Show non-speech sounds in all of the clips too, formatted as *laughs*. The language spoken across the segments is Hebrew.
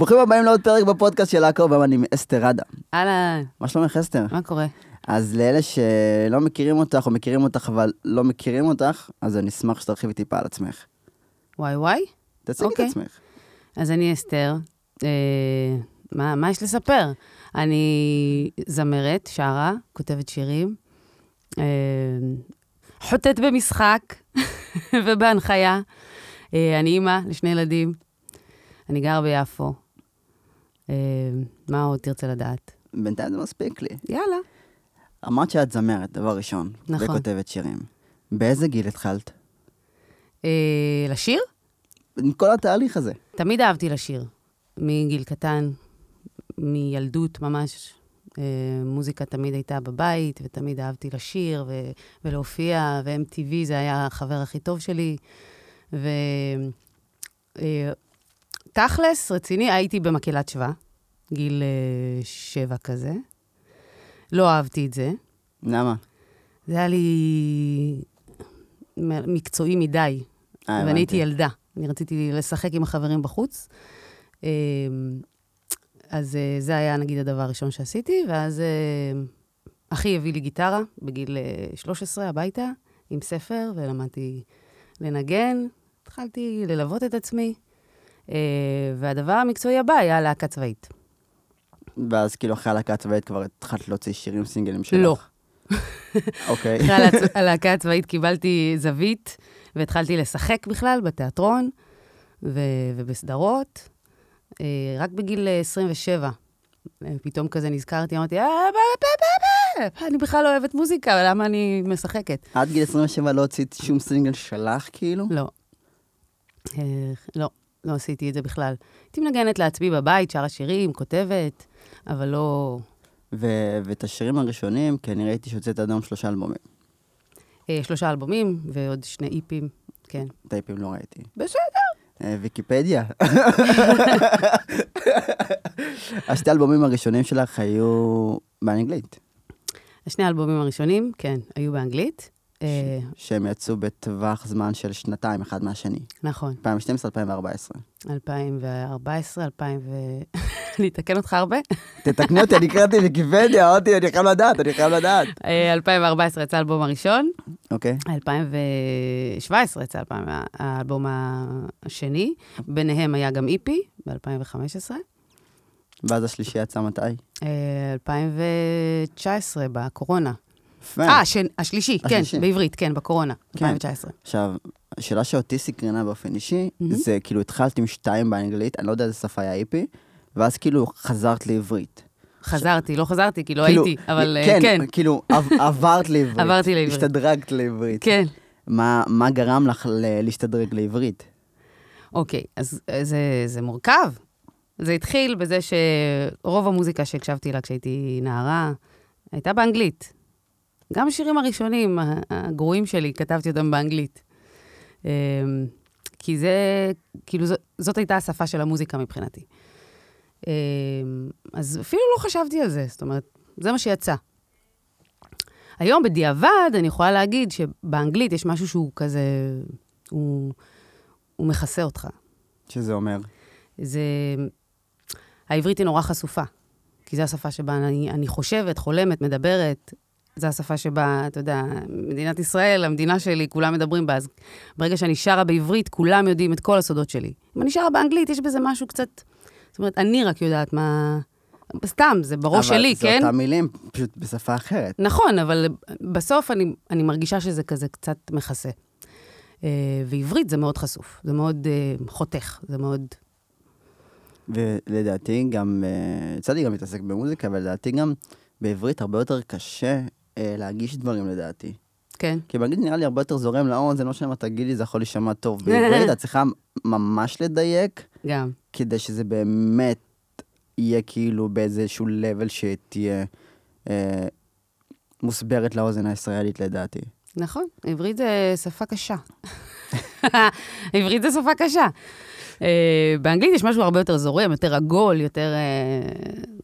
ברוכים הבאים לעוד פרק בפודקאסט של עכו, והיום אני עם אסתר ראדה. אהלן, מה שלומך אסתר? מה קורה? אז לאלה שלא מכירים אותך, או מכירים אותך אבל לא מכירים אותך, אז אני אשמח שתרחיבי טיפה על עצמך. וואי וואי? תציגי את אוקיי. עצמך. אז אני אסתר. אה, מה, מה יש לספר? אני זמרת, שרה, כותבת שירים, אה, חוטאת במשחק *laughs* ובהנחיה. אה, אני אימא לשני ילדים. אני גר ביפו. אה, מה עוד תרצה לדעת? בינתיים זה מספיק לי. יאללה. אמרת שאת זמרת, דבר ראשון. נכון. וכותבת שירים. באיזה גיל התחלת? אה, לשיר? כל התהליך הזה. תמיד אהבתי לשיר, מגיל קטן, מילדות ממש. אה, מוזיקה תמיד הייתה בבית, ותמיד אהבתי לשיר ו- ולהופיע, ו-MTV זה היה החבר הכי טוב שלי. ותכלס, רציני, הייתי במקהלת שווה, גיל אה, שבע כזה. לא אהבתי את זה. למה? זה היה לי מקצועי מדי. אה, ואני הייתי. ילדה. אני רציתי לשחק עם החברים בחוץ. אמ, אז אה, זה היה נגיד הדבר הראשון שעשיתי, ואז אה, אחי הביא לי גיטרה בגיל אה, 13 הביתה, עם ספר, ולמדתי לנגן. התחלתי ללוות את עצמי, אה, והדבר המקצועי הבא היה להקה צבאית. ואז כאילו אחרי הלהקה הצבאית כבר התחלת להוציא שירים סינגלים שלך. לא. *laughs* אוקיי. אחרי הלהקה הצבאית קיבלתי זווית, והתחלתי לשחק בכלל בתיאטרון ו- ובסדרות. אה, רק בגיל אה, 27, אה, פתאום כזה נזכרתי, אמרתי, "אה, אני בכלל לא אוהבת מוזיקה, למה אני משחקת? עד גיל 27 לא הוצאת שום סינגל שלך, כאילו? לא. אה, לא, לא עשיתי את זה בכלל. הייתי מנגנת לעצמי בבית, שרה שירים, כותבת, אבל לא... ו- ואת השירים הראשונים, כי אני ראיתי שהוצאת עד היום שלושה אלבומים. אה, שלושה אלבומים ועוד שני איפים, כן. טייפים לא ראיתי. בסדר. אה, ויקיפדיה. השתי האלבומים הראשונים שלך היו באנגלית, השני האלבומים הראשונים, כן, היו באנגלית. אה, שהם יצאו בטווח זמן של שנתיים אחד מהשני. נכון, 2012-2014. 2014, 2000 ו... *laughs* אני אתקן אותך הרבה. תתקני אותי, אני קראתי ויקיפדיה, אמרתי, אני חייב לדעת, אני חייב לדעת. אה, 2014 יצא האלבום הראשון, אוקיי. 2017 יצא האלבום- השני, ביניהם היה גם איפי ב-2015. ואז השלישי יצא מתי? אה, 2019, בקורונה. אה, השלישי, כן. בעברית, כן, בקורונה, כן. 2019. עכשיו, השאלה שאותי סקרנה באופן אישי. זה כאילו התחלת עם שתיים באנגלית, אני לא יודע איזה שפה היה איפי, ואז כאילו חזרת לעברית. חזרתי, לא חזרתי, כי לא כאילו, הייתי, אבל אה, כן, כן, כאילו עב- עברת לעברית. עברתי לעברית. השתדרגת לעברית. כן. מה, מה גרם לך להשתדרג לעברית? אוקיי, אז אה, זה, זה מורכב. זה התחיל בזה שרוב המוזיקה שהקשבתי לה כשהייתי נערה הייתה באנגלית. גם השירים הראשונים, הגרועים שלי, כתבתי אותם באנגלית. אמ, כי זה, כאילו, זאת, זאת הייתה השפה של המוזיקה מבחינתי. אמ, אז אפילו לא חשבתי על זה, זאת אומרת, זה מה שיצא. היום, בדיעבד, אני יכולה להגיד שבאנגלית יש משהו שהוא כזה, הוא, הוא מכסה אותך. שזה אומר. זה... העברית היא נורא חשופה, כי זו השפה שבה אני, אני חושבת, חולמת, מדברת. זו השפה שבה, אתה יודע, מדינת ישראל, המדינה שלי, כולם מדברים בה, אז ברגע שאני שרה בעברית, כולם יודעים את כל הסודות שלי. אם אני שרה באנגלית, יש בזה משהו קצת... זאת אומרת, אני רק יודעת מה... סתם, זה בראש שלי, אבל כן? זה אותם מילים, פשוט בשפה אחרת. נכון, אבל בסוף אני, אני מרגישה שזה כזה קצת מכסה. אה, ועברית זה מאוד חשוף, זה מאוד אה, חותך, זה מאוד... ולדעתי גם, אה, יצא לי גם להתעסק במוזיקה, ולדעתי גם בעברית הרבה יותר קשה אה, להגיש דברים לדעתי. כן. כי באנגלית נראה לי הרבה יותר זורם לאוזן, לא משנה מה תגידי, זה יכול להישמע טוב. *laughs* בעברית את צריכה ממש לדייק, גם. כדי שזה באמת יהיה כאילו באיזשהו level שתהיה אה, מוסברת לאוזן הישראלית לדעתי. נכון, עברית זה שפה קשה. *laughs* עברית זה שפה קשה. Uh, באנגלית יש משהו הרבה יותר זורם, יותר עגול, יותר... Uh,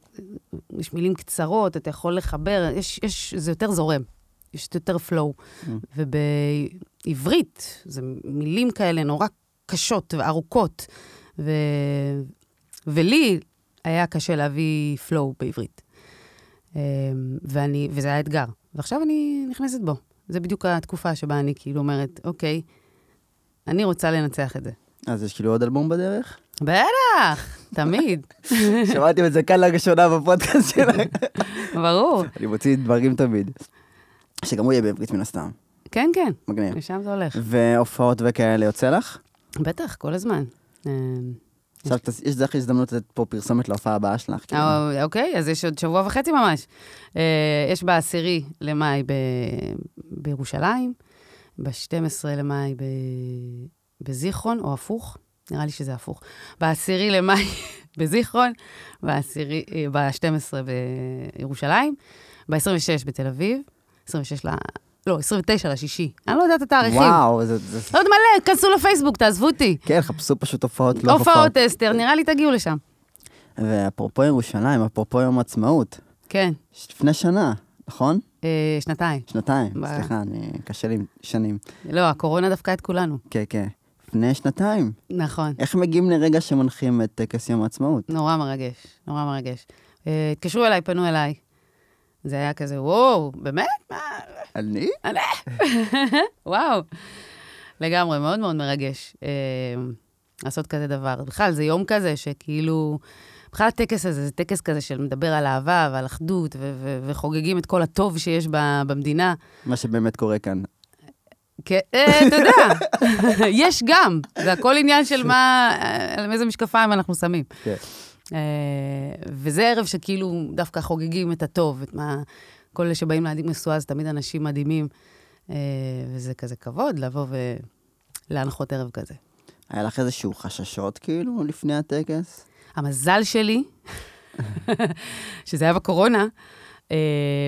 יש מילים קצרות, אתה יכול לחבר, יש, יש, זה יותר זורם, יש יותר flow. Mm. ובעברית, זה מילים כאלה נורא קשות וארוכות, ו... ולי היה קשה להביא פלואו בעברית. אמ, ואני, וזה היה אתגר. ועכשיו אני נכנסת בו. זה בדיוק התקופה שבה אני כאילו אומרת, אוקיי, אני רוצה לנצח את זה. אז יש כאילו עוד אלבום בדרך? בטח, תמיד. שמעתי את זה כאן לראשונה בפודקאסט שלך. ברור. אני מוציא דברים תמיד. שגם הוא יהיה בעברית מן הסתם. כן, כן, מגניב. לשם זה הולך. והופעות וכאלה יוצא לך? בטח, כל הזמן. אמ, עכשיו, יש לך הזדמנות לתת פה פרסומת להופעה הבאה שלך. כאילו. אה, אוקיי, אז יש עוד שבוע וחצי ממש. אה, יש בעשירי למאי בירושלים, ב-12 למאי בזיכרון, או הפוך, נראה לי שזה הפוך. בעשירי למאי *laughs* בזיכרון, בעשירי- אה, ב-12 בירושלים, ב-26 בתל אביב, 26 ל... לא, 29 לשישי. אני לא יודעת את התאריכים. וואו, זה... זה- עוד מלא, כנסו לפייסבוק, תעזבו אותי. כן, חפשו פשוט הופעות, לא הופעות. הופעות אסתר, נראה לי תגיעו לשם. ואפרופו ירושלים, אפרופו יום העצמאות, כן, לפני שנה, נכון? אה, שנתיים. שנתיים, סליחה, קשה לי שנים. לא, הקורונה דפקה את כולנו. כן, כן. לפני שנתיים. נכון. איך מגיעים לרגע שמנחים את טקס יום העצמאות? נורא מרגש, נורא מרגש. אה, התקשרו אליי, פנו אליי. זה היה כזה, וואו, באמת? מה? אני? אני? *laughs* וואו. לגמרי, מאוד מאוד מרגש אה, לעשות כזה דבר. בכלל, זה יום כזה שכאילו... בכלל הטקס הזה, זה טקס כזה של מדבר על אהבה ועל אחדות, ו- ו- וחוגגים את כל הטוב שיש ב- במדינה. מה שבאמת קורה כאן. כן, אה, אתה יודע, *laughs* יש גם. זה הכל עניין של מה, אה, על איזה משקפיים אנחנו שמים. כן. אה, וזה ערב שכאילו דווקא חוגגים את הטוב, את מה... כל אלה שבאים להדליק משואה זה תמיד אנשים מדהימים, וזה כזה כבוד לבוא ולהנחות ערב כזה. היה לך איזשהו חששות כאילו לפני הטקס? המזל שלי, *laughs* שזה היה בקורונה,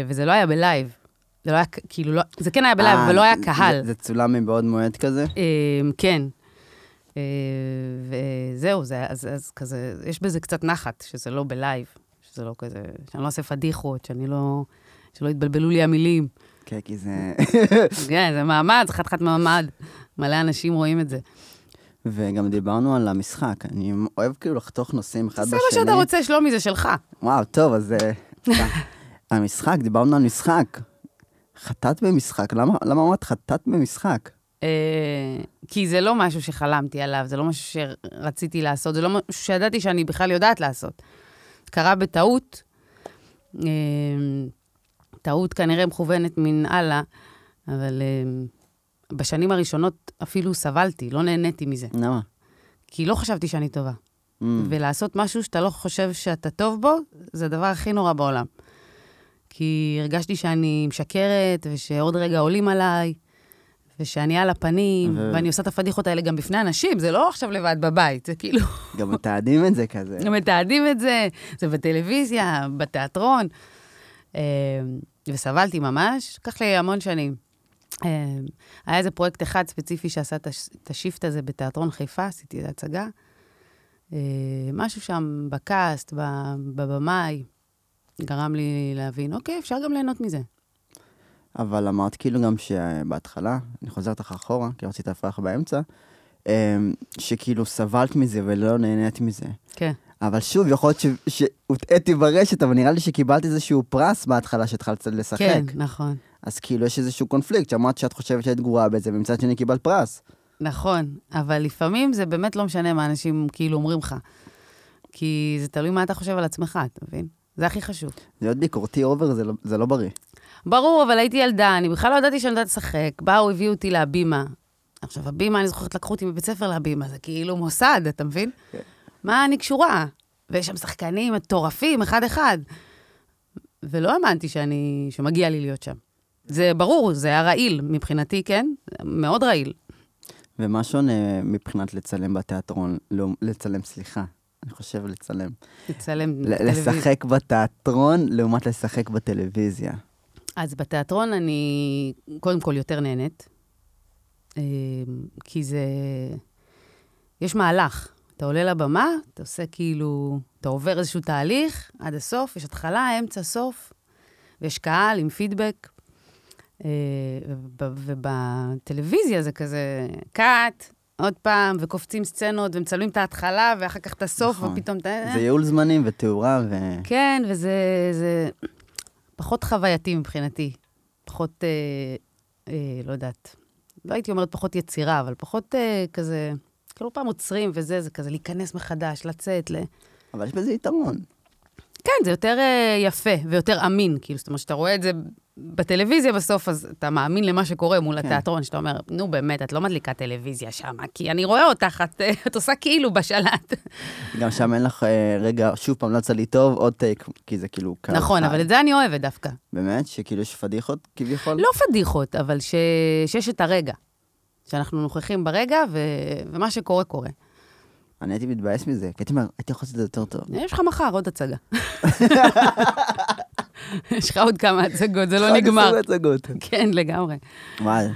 וזה לא היה בלייב. זה לא היה, כאילו, לא, זה כן היה בלייב, אה, אבל לא היה זה- קהל. זה צולם מבעוד מועד כזה? אה, כן. אה, וזהו, זה, אז, אז כזה, יש בזה קצת נחת, שזה לא בלייב, שזה לא כזה, שאני לא אעשה פדיחות, שאני לא, שלא יתבלבלו לי המילים. כן, כי זה... *laughs* כן, זה מעמד, זה חתיכת מעמד. מלא אנשים רואים את זה. וגם דיברנו על המשחק. אני אוהב כאילו לחתוך נושאים אחד זה בשני. מה שאתה רוצה, שלומי, זה שלך. וואו, טוב, אז... אה, *laughs* המשחק, דיברנו על משחק. חטאת במשחק, למה למה אמרת חטאת במשחק? אה, כי זה לא משהו שחלמתי עליו, זה לא משהו שרציתי לעשות, זה לא משהו שידעתי שאני בכלל יודעת לעשות. קרה בטעות, אה, טעות כנראה מכוונת מן אללה, אבל אה, בשנים הראשונות אפילו סבלתי, לא נהניתי מזה. למה? כי לא חשבתי שאני טובה. Mm, ולעשות משהו שאתה לא חושב שאתה טוב בו, זה הדבר הכי נורא בעולם. כי הרגשתי שאני משקרת, ושעוד רגע עולים עליי, ושאני על הפנים, ו- ואני עושה את הפדיחות האלה גם בפני אנשים, זה לא עכשיו לבד בבית, זה כאילו, גם מתעדים את זה כזה. מתעדים את זה, זה בטלוויזיה, בתיאטרון. אה, וסבלתי ממש, לקח לי המון שנים. אה, היה איזה פרויקט אחד ספציפי שעשה את הש- את השיפט הזה בתיאטרון חיפה, עשיתי את ההצגה. אה, משהו שם בקאסט, בבמאי, גרם לי להבין, אוקיי, אפשר גם ליהנות מזה. אבל אמרת כאילו גם שבהתחלה, אני חוזר אותך אחורה, כי רצית להפריך באמצע, אמ, שכאילו סבלת מזה ולא נהנית מזה. כן. אבל שוב, יכול להיות ש- שהוטעיתי ברשת, אבל נראה לי שקיבלת איזשהו פרס בהתחלה שהתחלת לשחק. כן, נכון. אז כאילו יש איזשהו קונפליקט, שאמרת שאת חושבת שאת גרועה בזה, ומצד שני קיבלת פרס. נכון, אבל לפעמים זה באמת לא משנה מה אנשים כאילו אומרים לך. כי זה תלוי מה אתה חושב על עצמך, אתה מבין? זה הכי חשוב. להיות ביקורתי over זה לא, זה לא בריא. ברור, אבל הייתי ילדה, אני בכלל לא ידעתי שאני יודעת לשחק. באו, הביאו אותי להבימה. עכשיו, הבימה, אני זוכרת, לקחו אותי מבית ספר להבימה, זה כאילו מוסד, אתה מבין? כן. מה אני קשורה? ויש שם שחקנים מטורפים, אחד-אחד. ולא האמנתי שאני, שמגיע לי להיות שם. זה ברור, זה היה רעיל מבחינתי, כן? מאוד רעיל. ומה שונה מבחינת לצלם בתיאטרון, לא, לצלם, סליחה, אני חושב לצלם. לצלם ל- טלוויזיה. לשחק בתיאטרון לעומת לשחק בטלוויזיה. אז בתיאטרון אני קודם כל יותר נהנית, אה, כי זה... יש מהלך. אתה עולה לבמה, אתה עושה כאילו... אתה עובר איזשהו תהליך עד הסוף, יש התחלה, אמצע, סוף, ויש קהל עם פידבק. אה, וב- ובטלוויזיה זה כזה קאט, עוד פעם, וקופצים סצנות, ומצלמים את ההתחלה, ואחר כך את הסוף, נכון. ופתאום. זה ייעול זמנים ותאורה, ו... כן, וזה זה פחות חווייתי מבחינתי. פחות, אה, אה, לא יודעת, לא הייתי אומרת פחות יצירה, אבל פחות אה, כזה, כאילו פעם עוצרים וזה, זה כזה להיכנס מחדש, לצאת, ל... אבל יש בזה יתרון. כן, זה יותר אה, יפה ויותר אמין, כאילו, זאת אומרת, שאתה רואה את זה בטלוויזיה בסוף, אז אתה מאמין למה שקורה מול כן. התיאטרון, שאתה אומר, נו באמת, את לא מדליקה טלוויזיה שם, כי אני רואה אותך, את, *laughs* את עושה כאילו בשלט. גם שם אין לך, אה, רגע, שוב פעם, לא יצא לי טוב, עוד טייק, כי זה כאילו. נכון. אבל את זה אני אוהבת דווקא. באמת? שכאילו יש פדיחות כביכול? לא פדיחות, אבל ש... שיש את הרגע. שאנחנו נוכחים ברגע, ו... ומה שקורה, קורה. אני הייתי מתבאס מזה, כי הייתי אומר, הייתי יכול לעשות את זה יותר טוב. יש לך מחר עוד הצגה. *laughs* יש לך עוד כמה הצגות, זה לא נגמר. עשרה הצגות. כן, לגמרי. וואי,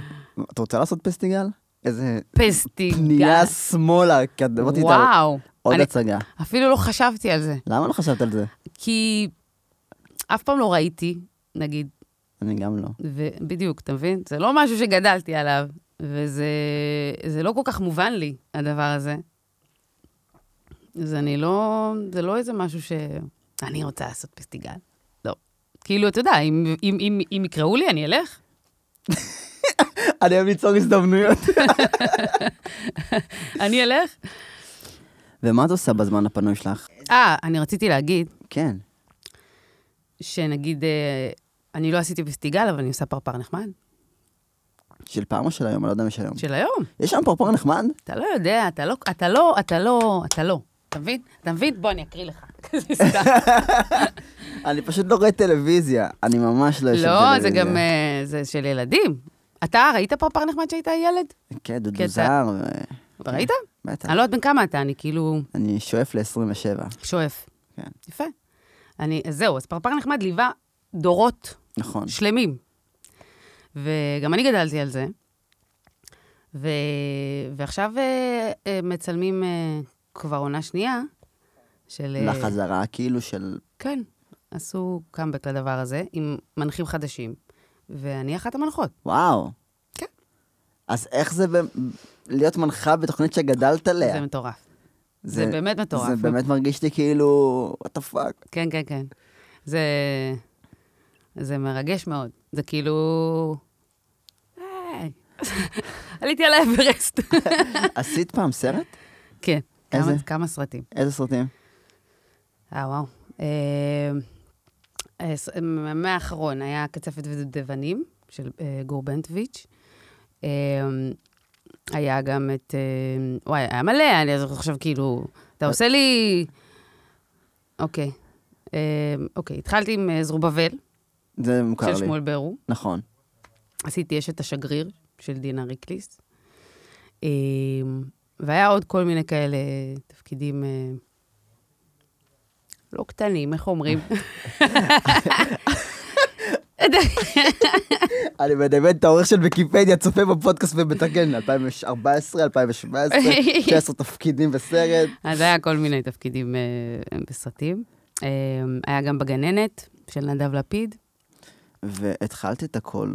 את רוצה לעשות פסטיגל? איזה פסטיגל. פנייה שמאלה, כי את אמרתי וואו. עוד אני הצגה. אפילו לא חשבתי על זה. למה לא חשבת על זה? כי אף פעם לא ראיתי, נגיד, אני גם לא. ובדיוק, אתה מבין? זה לא משהו שגדלתי עליו, וזה זה לא כל כך מובן לי, הדבר הזה. אז אני לא, זה לא איזה משהו ש... אני רוצה לעשות פסטיגל. כאילו, אתה יודע, אם, אם, אם, אם יקראו לי, אני אלך. אני אוהב ליצור הזדמנויות. *laughs* אני אלך. ומה את עושה בזמן הפנוי שלך? אה, אני רציתי להגיד, כן. שנגיד, אה, אני לא עשיתי פסטיגל, אבל אני עושה פרפר נחמד. של פעם או של היום? אני לא יודע אם יש היום. של היום. יש שם פרפר נחמד? אתה לא יודע, אתה לא, אתה לא, אתה לא, אתה לא. אתה מבין? אתה מבין? בוא, אני אקריא לך. *laughs* אני פשוט לא רואה טלוויזיה. אני ממש לא יושב בטלוויזיה. לא, זה גם, אה, זה של ילדים. אתה ראית פרפר נחמד שהיית ילד? כן, דודו. זר, ו- ראית? בטח. אני לא יודעת בן כמה אתה, אני כאילו אני שואף ל-27. שואף. כן. יפה. אני, אז זהו, אז פרפר נחמד ליווה דורות נכון. שלמים. וגם אני גדלתי על זה. ו... ועכשיו אה, אה, מצלמים כבר עונה שנייה של... אה, לחזרה, כאילו של... כן, עשו קאמבק לדבר הזה, עם מנחים חדשים, ואני אחת המנחות. וואו. כן. אז איך זה ב- להיות מנחה בתוכנית שגדלת עליה? זה מטורף. זה באמת מטורף. זה באמת מרגיש לי כאילו, what the fuck. כן, כן, כן. זה, זה מרגש מאוד. זה כאילו... *laughs* עליתי על האברסט. *laughs* עשית פעם סרט? כן, איזה? כמה, כמה סרטים. איזה סרטים? אה, וואו. אה, אה, מהאחרון היה קצפת ודובדבנים של אה, גור בנטביץ'. אה, היה גם את... וואי, היה מלא, אני עכשיו כאילו... אתה עושה לי... אוקיי. אוקיי, התחלתי עם זרובבל, זה מוכר של לי. שמואל ברו. נכון. עשיתי אשת השגריר של דינה ריקליס. והיה עוד כל מיני כאלה תפקידים אה, לא קטנים, איך אומרים? *laughs* אני מדמיין את העורך של ויקיפדיה, צופה בפודקאסט ומתקן, 2014, 2017, 19 תפקידים בסרט. אז היה כל מיני תפקידים אה, בסרטים. אה, היה גם בגננת של נדב לפיד. והתחלת את הכל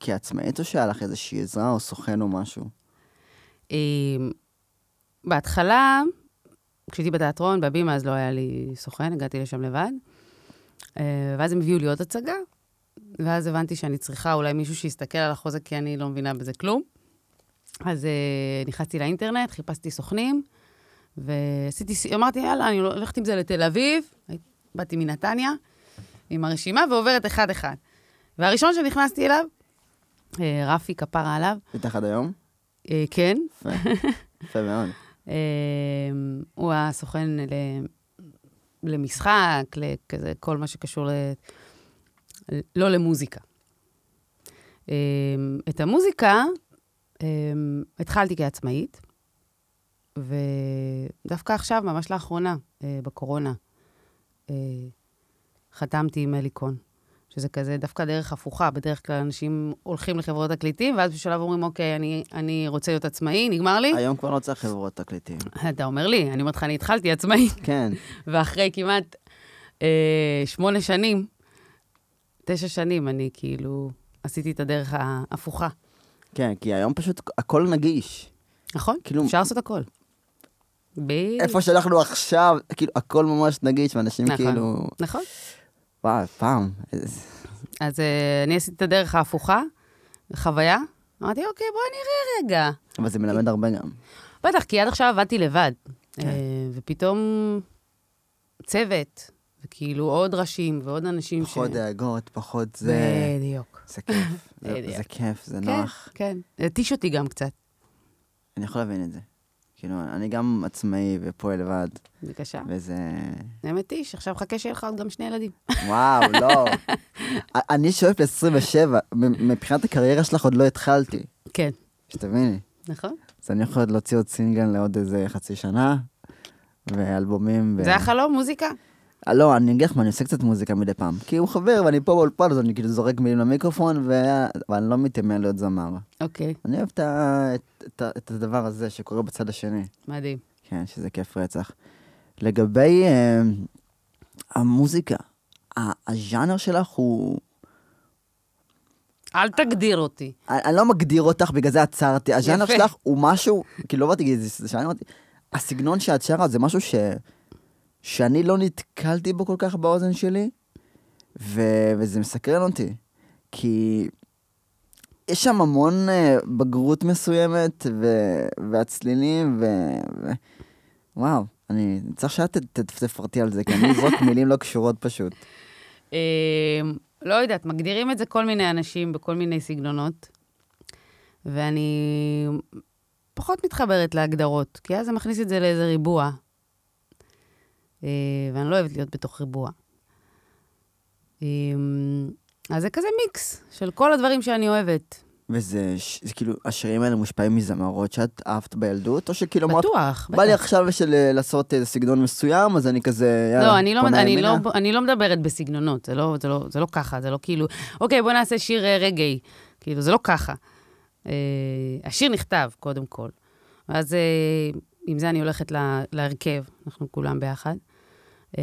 כעצמאית, או שהיה לך איזושהי עזרה או סוכן או משהו? בהתחלה, כשהייתי בתיאטרון, בבימה, אז לא היה לי סוכן, הגעתי לשם לבד. אה, ואז הם הביאו לי עוד הצגה, ואז הבנתי שאני צריכה אולי מישהו שיסתכל על החוזה, כי אני לא מבינה בזה כלום. אז אה, נכנסתי לאינטרנט, חיפשתי סוכנים, ועשיתי, אמרתי, יאללה, אני הולכת עם זה לתל אביב. באתי מנתניה, עם הרשימה, ועוברת אחד-אחד. והראשון שנכנסתי אליו, אה, רפי כפרה עליו, איתך עד היום? אה, כן. יפה מאוד. אה, הוא הסוכן ל... למשחק, לכזה, כל מה שקשור ל... לא למוזיקה. אה, את המוזיקה אה, התחלתי כעצמאית, ודווקא עכשיו, ממש לאחרונה, אה, בקורונה, אה, חתמתי עם אליקון, שזה כזה דווקא דרך הפוכה. בדרך כלל אנשים הולכים לחברות תקליטים, ואז בשלב אומרים, אוקיי, אני, אני רוצה להיות עצמאי, נגמר לי. היום כבר לא צריך חברות תקליטים. אתה אומר לי, אני אומרת לך, אני התחלתי עצמאית, כן. *laughs* ואחרי כמעט אה, שמונה שנים, תשע שנים, אני כאילו עשיתי את הדרך ההפוכה. כן, כי היום פשוט הכל נגיש. נכון, כאילו- אפשר לעשות הכל. בדיוק. איפה שאנחנו עכשיו, כאילו, הכל ממש נגיש, ואנשים נכון. כאילו, נכון. וואי, פעם, אז אה, אני עשיתי את הדרך ההפוכה, חוויה. אמרתי, אוקיי, בואי נראה רגע. אבל זה מלמד הרבה גם. בטח, כי עד עכשיו עבדתי לבד. כן. אה, ופתאום צוות, וכאילו עוד ראשים ועוד אנשים ש... פחות דאגות, פחות זה... בדיוק. זה כיף. *laughs* זה-. זה כיף, זה כן, נוח. כן. התיש אותי גם קצת, אני יכול להבין את זה. כאילו, אני גם עצמאי ופועל לבד, בבקשה. וזה... זה מתיש, עכשיו חכה שיהיה לך עוד גם שני ילדים. וואו, *laughs* לא. אני שואף ל-27, מבחינת הקריירה שלך עוד לא התחלתי, כן. שתביני. נכון? אז אני יכול להוציא עוד סינגל לעוד איזה חצי שנה, ואלבומים. ו- זה החלום, מוזיקה? אה, לא, אני אגיד לך מה, אני עושה קצת מוזיקה מדי פעם. כי הוא חבר ואני פה באולפן, אז אני כאילו זורק מילים למיקרופון, ו- אבל אני לא מתיימר להיות זמר. אוקיי, אני אוהב את, את, את, את הדבר הזה שקורה בצד השני. מדהים. כן, שזה כיף רצח. לגבי אה, המוזיקה, הז'אנר שלך הוא... אל תגדיר אותי. אני, לא מגדיר אותך, בגלל זה עצרתי. הז'אנר. שלך הוא משהו, כאילו לא באתי, זה, זה ז'אנר, אמרתי, הסגנון שאת שרה זה משהו ש, שאני לא נתקלתי בו כל כך באוזן שלי, ו, וזה מסקרן אותי. כי יש שם המון אה, בגרות מסוימת, ו, והצלילים, ו, ו... וואו, אני צריך שאת ת- ת- תפרטי על זה, כי אני אזרוק *laughs* מילים לא קשורות פשוט. אה, לא יודעת, מגדירים את זה כל מיני אנשים בכל מיני סגנונות, ואני פחות מתחברת להגדרות, כי אז זה מכניס את זה לאיזה ריבוע, ואני לא אוהבת להיות בתוך ריבוע. אה, אז זה כזה מיקס של כל הדברים שאני אוהבת. וזה, ש- זה כאילו, השירים האלה מושפעים מזמרות שאת אהבת בילדות, או שכאילו אמרת, בטוח, בא לי בטח. עכשיו של אה, לעשות איזה סגנון מסוים, אז אני כזה, יאללה, לא, אני לא, פונה אני, לא. אני לא מדברת בסגנונות, זה לא, זה, לא, זה לא ככה, זה לא כאילו, אוקיי, בוא נעשה שיר אה, רגעי. כאילו, זה לא ככה. אה, השיר נכתב, קודם כל. ואז אה, עם זה אני הולכת לה, להרכב, אנחנו כולם ביחד. אה,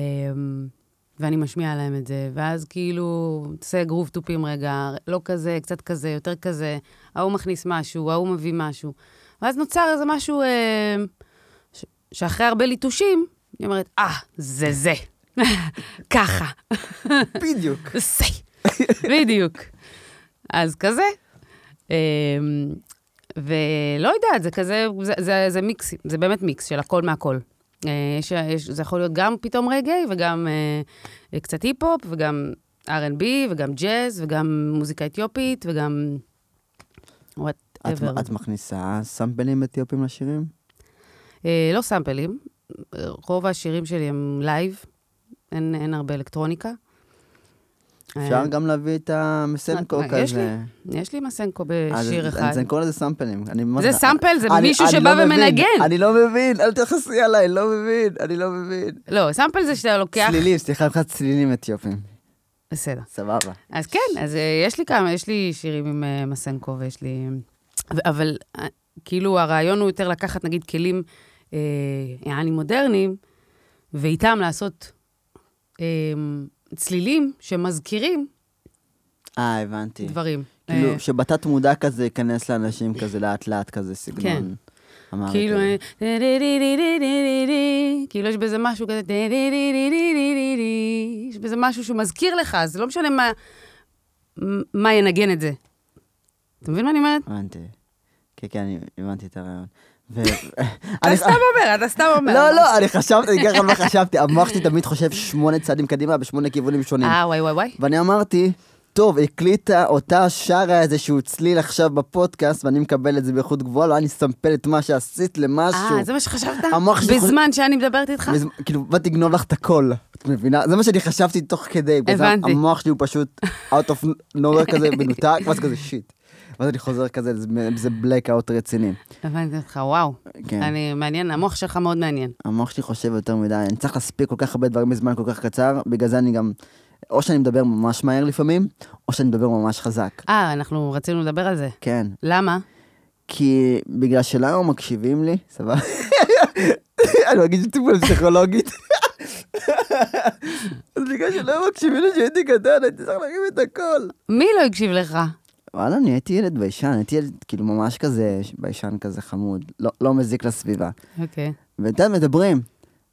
ואני משמיעה להם את זה, ואז כאילו, תעשה גרוב תופים רגע, לא כזה, קצת כזה, יותר כזה, ההוא מכניס משהו, ההוא מביא משהו. ואז נוצר איזה משהו אה, ש- שאחרי הרבה ליטושים, אני אומרת, אה, זה זה. ככה. בדיוק. *laughs* זה. בדיוק. אז כזה. אמ, ולא יודעת, זה כזה, זה, זה, זה מיקס, זה באמת מיקס של הכל מהכל. אה, יש, יש, זה יכול להיות גם פתאום רגעי, וגם אה, קצת היפ-הופ, וגם R&B, וגם ג'אז, וגם מוזיקה אתיופית, וגם את. את מכניסה סאמפלים אתיופים לשירים? אה, לא סאמפלים, רוב השירים שלי הם live, אין, אין הרבה אלקטרוניקה. אפשר אה, גם להביא את המסנקו אה, כזה. יש לי, מסנקו אז- בשיר אחד. אז אני קורא לזה סאמפלים. זה סאמפל, זה מישהו שבא לא ומנגן. אני לא מבין, אל תכעסי עליי, לא מבין, אני לא מבין. לא, סאמפל זה שאתה לוקח... צלילים, סליחה, מבחינת צלילים אתיופים. בסדר. סבבה. אז כן, אז אה, יש לי כמה, יש לי שירים עם אה, מסנקו ויש לי... אבל אה, כאילו הרעיון הוא יותר לקחת נגיד כלים אה, יעני מודרניים, ואיתם לעשות אה, צלילים שמזכירים אה, הבנתי. דברים. כאילו, אה, שבתת מודע כזה ייכנס לאנשים כזה לאט לאט כזה סגנון. כן. כאילו. אה, כאילו יש בזה משהו כזה, יש בזה משהו שמזכיר לך, זה לא משנה מה, מה ינגן את זה. אתה מבין מה אני אומרת? הבנתי. כן, כן, אני הבנתי את הרעיון. ו- אתה סתם אומר, אתה סתם אומר. לא, לא, אני חשבתי, אני אגיד לך מה חשבתי, המוח שלי תמיד חושב שמונה צעדים קדימה בשמונה כיוונים שונים. אה, וואי, וואי, וואי. ואני אמרתי, טוב, הקליטה אותה שרה איזשהו צליל עכשיו בפודקאסט, ואני מקבל את זה באיכות גבוהה, לא, אני אסמפל את מה שעשית למשהו. אה, זה מה שחשבת? בזמן שאני מדברת איתך? כאילו, באתי לגנוב לך את הכל, את מבינה? זה מה שאני חשבתי תוך כדי. הבנתי. המוח שלי הוא פשוט out of nowhere כזה, מנותק, ואז כזה שיט. ואז אני חוזר כזה, זה- זה בלק אאוט רציני. הבנתי אותך, וואו. כן. אני, מעניין, המוח שלך מאוד מעניין. המוח שלי חושב יותר מדי, אני צריך להספיק כל כך הרבה דברים בזמן כל כך קצר, בגלל זה אני גם, או שאני מדבר ממש מהר לפעמים, או שאני מדבר ממש חזק. אה, אנחנו רצינו לדבר על זה. כן. למה? כי בגלל שלנו מקשיבים לי, סבבה? *laughs* אני מרגיש טיפול פסיכולוגית. *laughs* אז בגלל שלא מקשיבים לי כשהייתי קטן, הייתי צריך להרים את הכל. מי לא הקשיב לך? וואלה, אני הייתי ילד ביישן, הייתי ילד כאילו ממש כזה, ביישן כזה חמוד, לא, לא מזיק לסביבה. אוקיי. ואתה יודע, מדברים,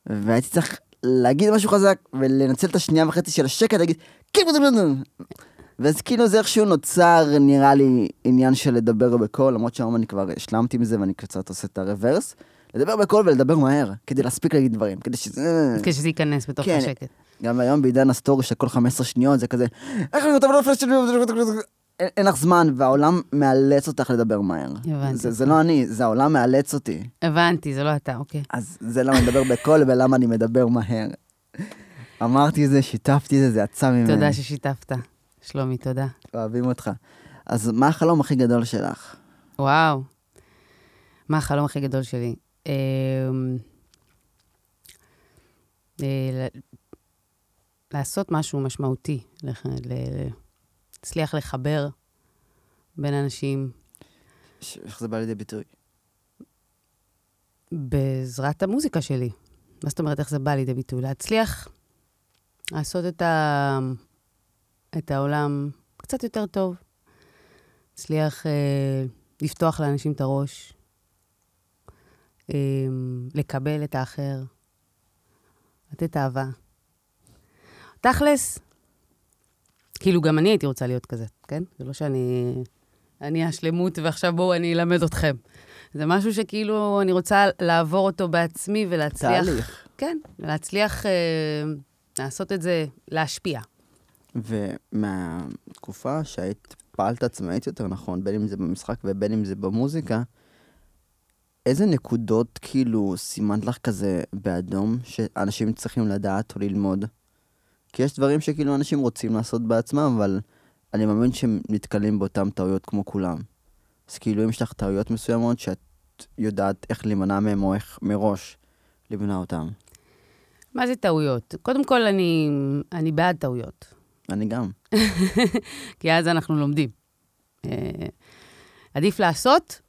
והייתי צריך להגיד משהו חזק, ולנצל את השנייה וחצי של השקט, להגיד, כן, ואז כאילו זה איכשהו נוצר, נראה לי, עניין של לדבר בקול, למרות שהיום אני כבר השלמתי מזה ואני קצת עושה את ה reverse. לדבר בקול ולדבר מהר, כדי להספיק להגיד דברים, כדי שזה... כשזה ייכנס בתוך כן. השקט. גם היום בעידן ה story שכל 15 שניות זה כזה, איך אני כותב לפלאש שלי, אין- אין לך זמן, והעולם מאלץ אותך לדבר מהר. הבנתי. זה, זה לא אני, זה העולם מאלץ אותי. הבנתי, זה לא אתה, אוקיי. אז זה למה אני מדבר בקול ולמה אני מדבר מהר. אמרתי את זה, שיתפתי את זה, זה יצא ממני. תודה ששיתפת. שלומי, תודה. אוהבים אותך. אז מה החלום הכי גדול שלך? וואו. מה החלום הכי גדול שלי? אמ, אה, ל- לעשות משהו משמעותי, לח- ל- להצליח לחבר בין אנשים ש- איך זה בא לידי ביטוי? בעזרת המוזיקה שלי. מה זאת אומרת, איך זה בא לידי ביטוי? להצליח לעשות את, ה... את העולם קצת יותר טוב. להצליח אה, לפתוח לאנשים את הראש, אה, לקבל את האחר, לתת אהבה. תכלס, כאילו גם אני הייתי רוצה להיות כזה, כן? זה לא שאני... אני השלמות ועכשיו בואו אני אלמד אתכם. זה משהו שכאילו אני רוצה לעבור אותו בעצמי ולהצליח... תהליך. כן, להצליח אה, לעשות את זה, להשפיע. ומהתקופה שהיית פעלת עצמאית יותר נכון, בין אם זה במשחק ובין אם זה במוזיקה, איזה נקודות כאילו סימנת לך כזה באדום, שאנשים צריכים לדעת או ללמוד? כי יש דברים שכאילו אנשים רוצים לעשות בעצמם, אבל אני מאמין שהם נתקלים באותן טעויות כמו כולם. אז כאילו אם יש לך טעויות מסוימות שאת יודעת איך להימנע מהם או איך מראש למנוע אותם. מה זה טעויות? קודם כל, אני, אני בעד טעויות, אני גם. *laughs* כי אז אנחנו לומדים. אה, עדיף לעשות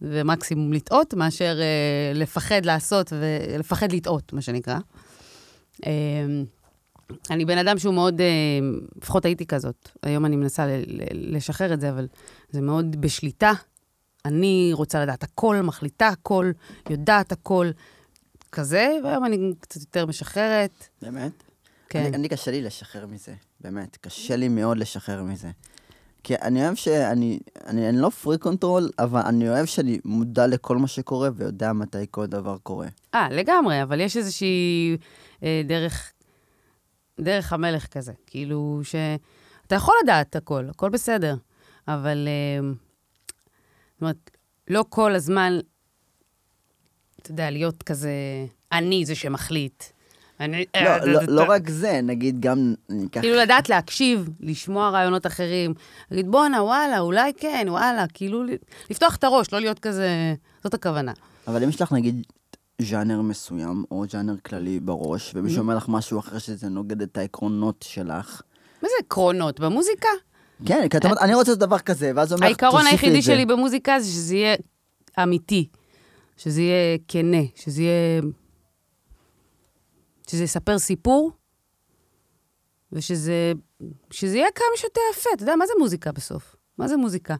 ומקסימום לטעות, מאשר אה, לפחד לעשות ולפחד לטעות, מה שנקרא. אני בן אדם שהוא מאוד, אה, לפחות הייתי כזאת. היום אני מנסה לשחרר את זה, אבל זה מאוד בשליטה. אני רוצה לדעת הכל, מחליטה הכל, יודעת הכל, כזה, והיום אני קצת יותר משחררת. באמת? כן. אני, אני קשה לי לשחרר מזה, באמת. קשה לי מאוד לשחרר מזה. כי אני אוהב שאני, אני, אני לא freak control, אבל אני אוהב שאני מודע לכל מה שקורה ויודע מתי כל דבר קורה. אה, לגמרי, אבל יש איזושהי אה, דרך, דרך המלך כזה. כאילו, שאתה יכול לדעת הכל, הכל בסדר, אבל, אה, זאת אומרת, לא כל הזמן, אתה יודע, להיות כזה, אני זה שמחליט. אני... לא, לא, לא רק זה, נגיד גם. כאילו לדעת להקשיב, לשמוע רעיונות אחרים, להגיד, בואנה, וואלה, אולי כן, וואלה, כאילו, לפתוח את הראש, לא להיות כזה, זאת הכוונה. אבל אם יש לך נגיד ז'אנר מסוים, או ז'אנר כללי בראש, ומישהו אומר לך משהו אחר שזה נוגד את העקרונות שלך, מה זה עקרונות? במוזיקה? כן, כי אתה אומר, אני רוצה דבר כזה, ואז אומר לך, העיקרון תוסיפי היחידי את זה. שלי במוזיקה זה שזה יהיה אמיתי, שזה יהיה כנה, שזה יהיה... שזה יספר סיפור, ושזה שזה יהיה כמה שיותר יפה. אתה יודע, מה זה מוזיקה בסוף? מה זה מוזיקה?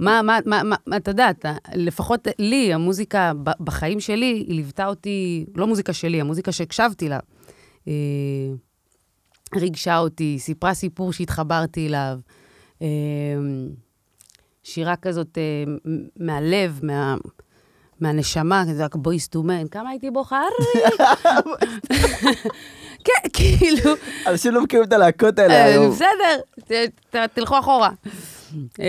מה, מה, מה, מה, אתה יודע, אתה, לפחות לי, המוזיקה בחיים שלי, היא ליוותה אותי, לא מוזיקה שלי, המוזיקה שהקשבתי לה, אה, ריגשה אותי, סיפרה סיפור שהתחברתי אליו. אה, שירה כזאת אה, מהלב, מה, מהנשמה, כזה רק בויס טו מן, כמה הייתי בוכה? *laughs* כן, כאילו, אנשים לא מכירים את הלהקות האלה אה, היום. בסדר, תלכו אחורה. אה,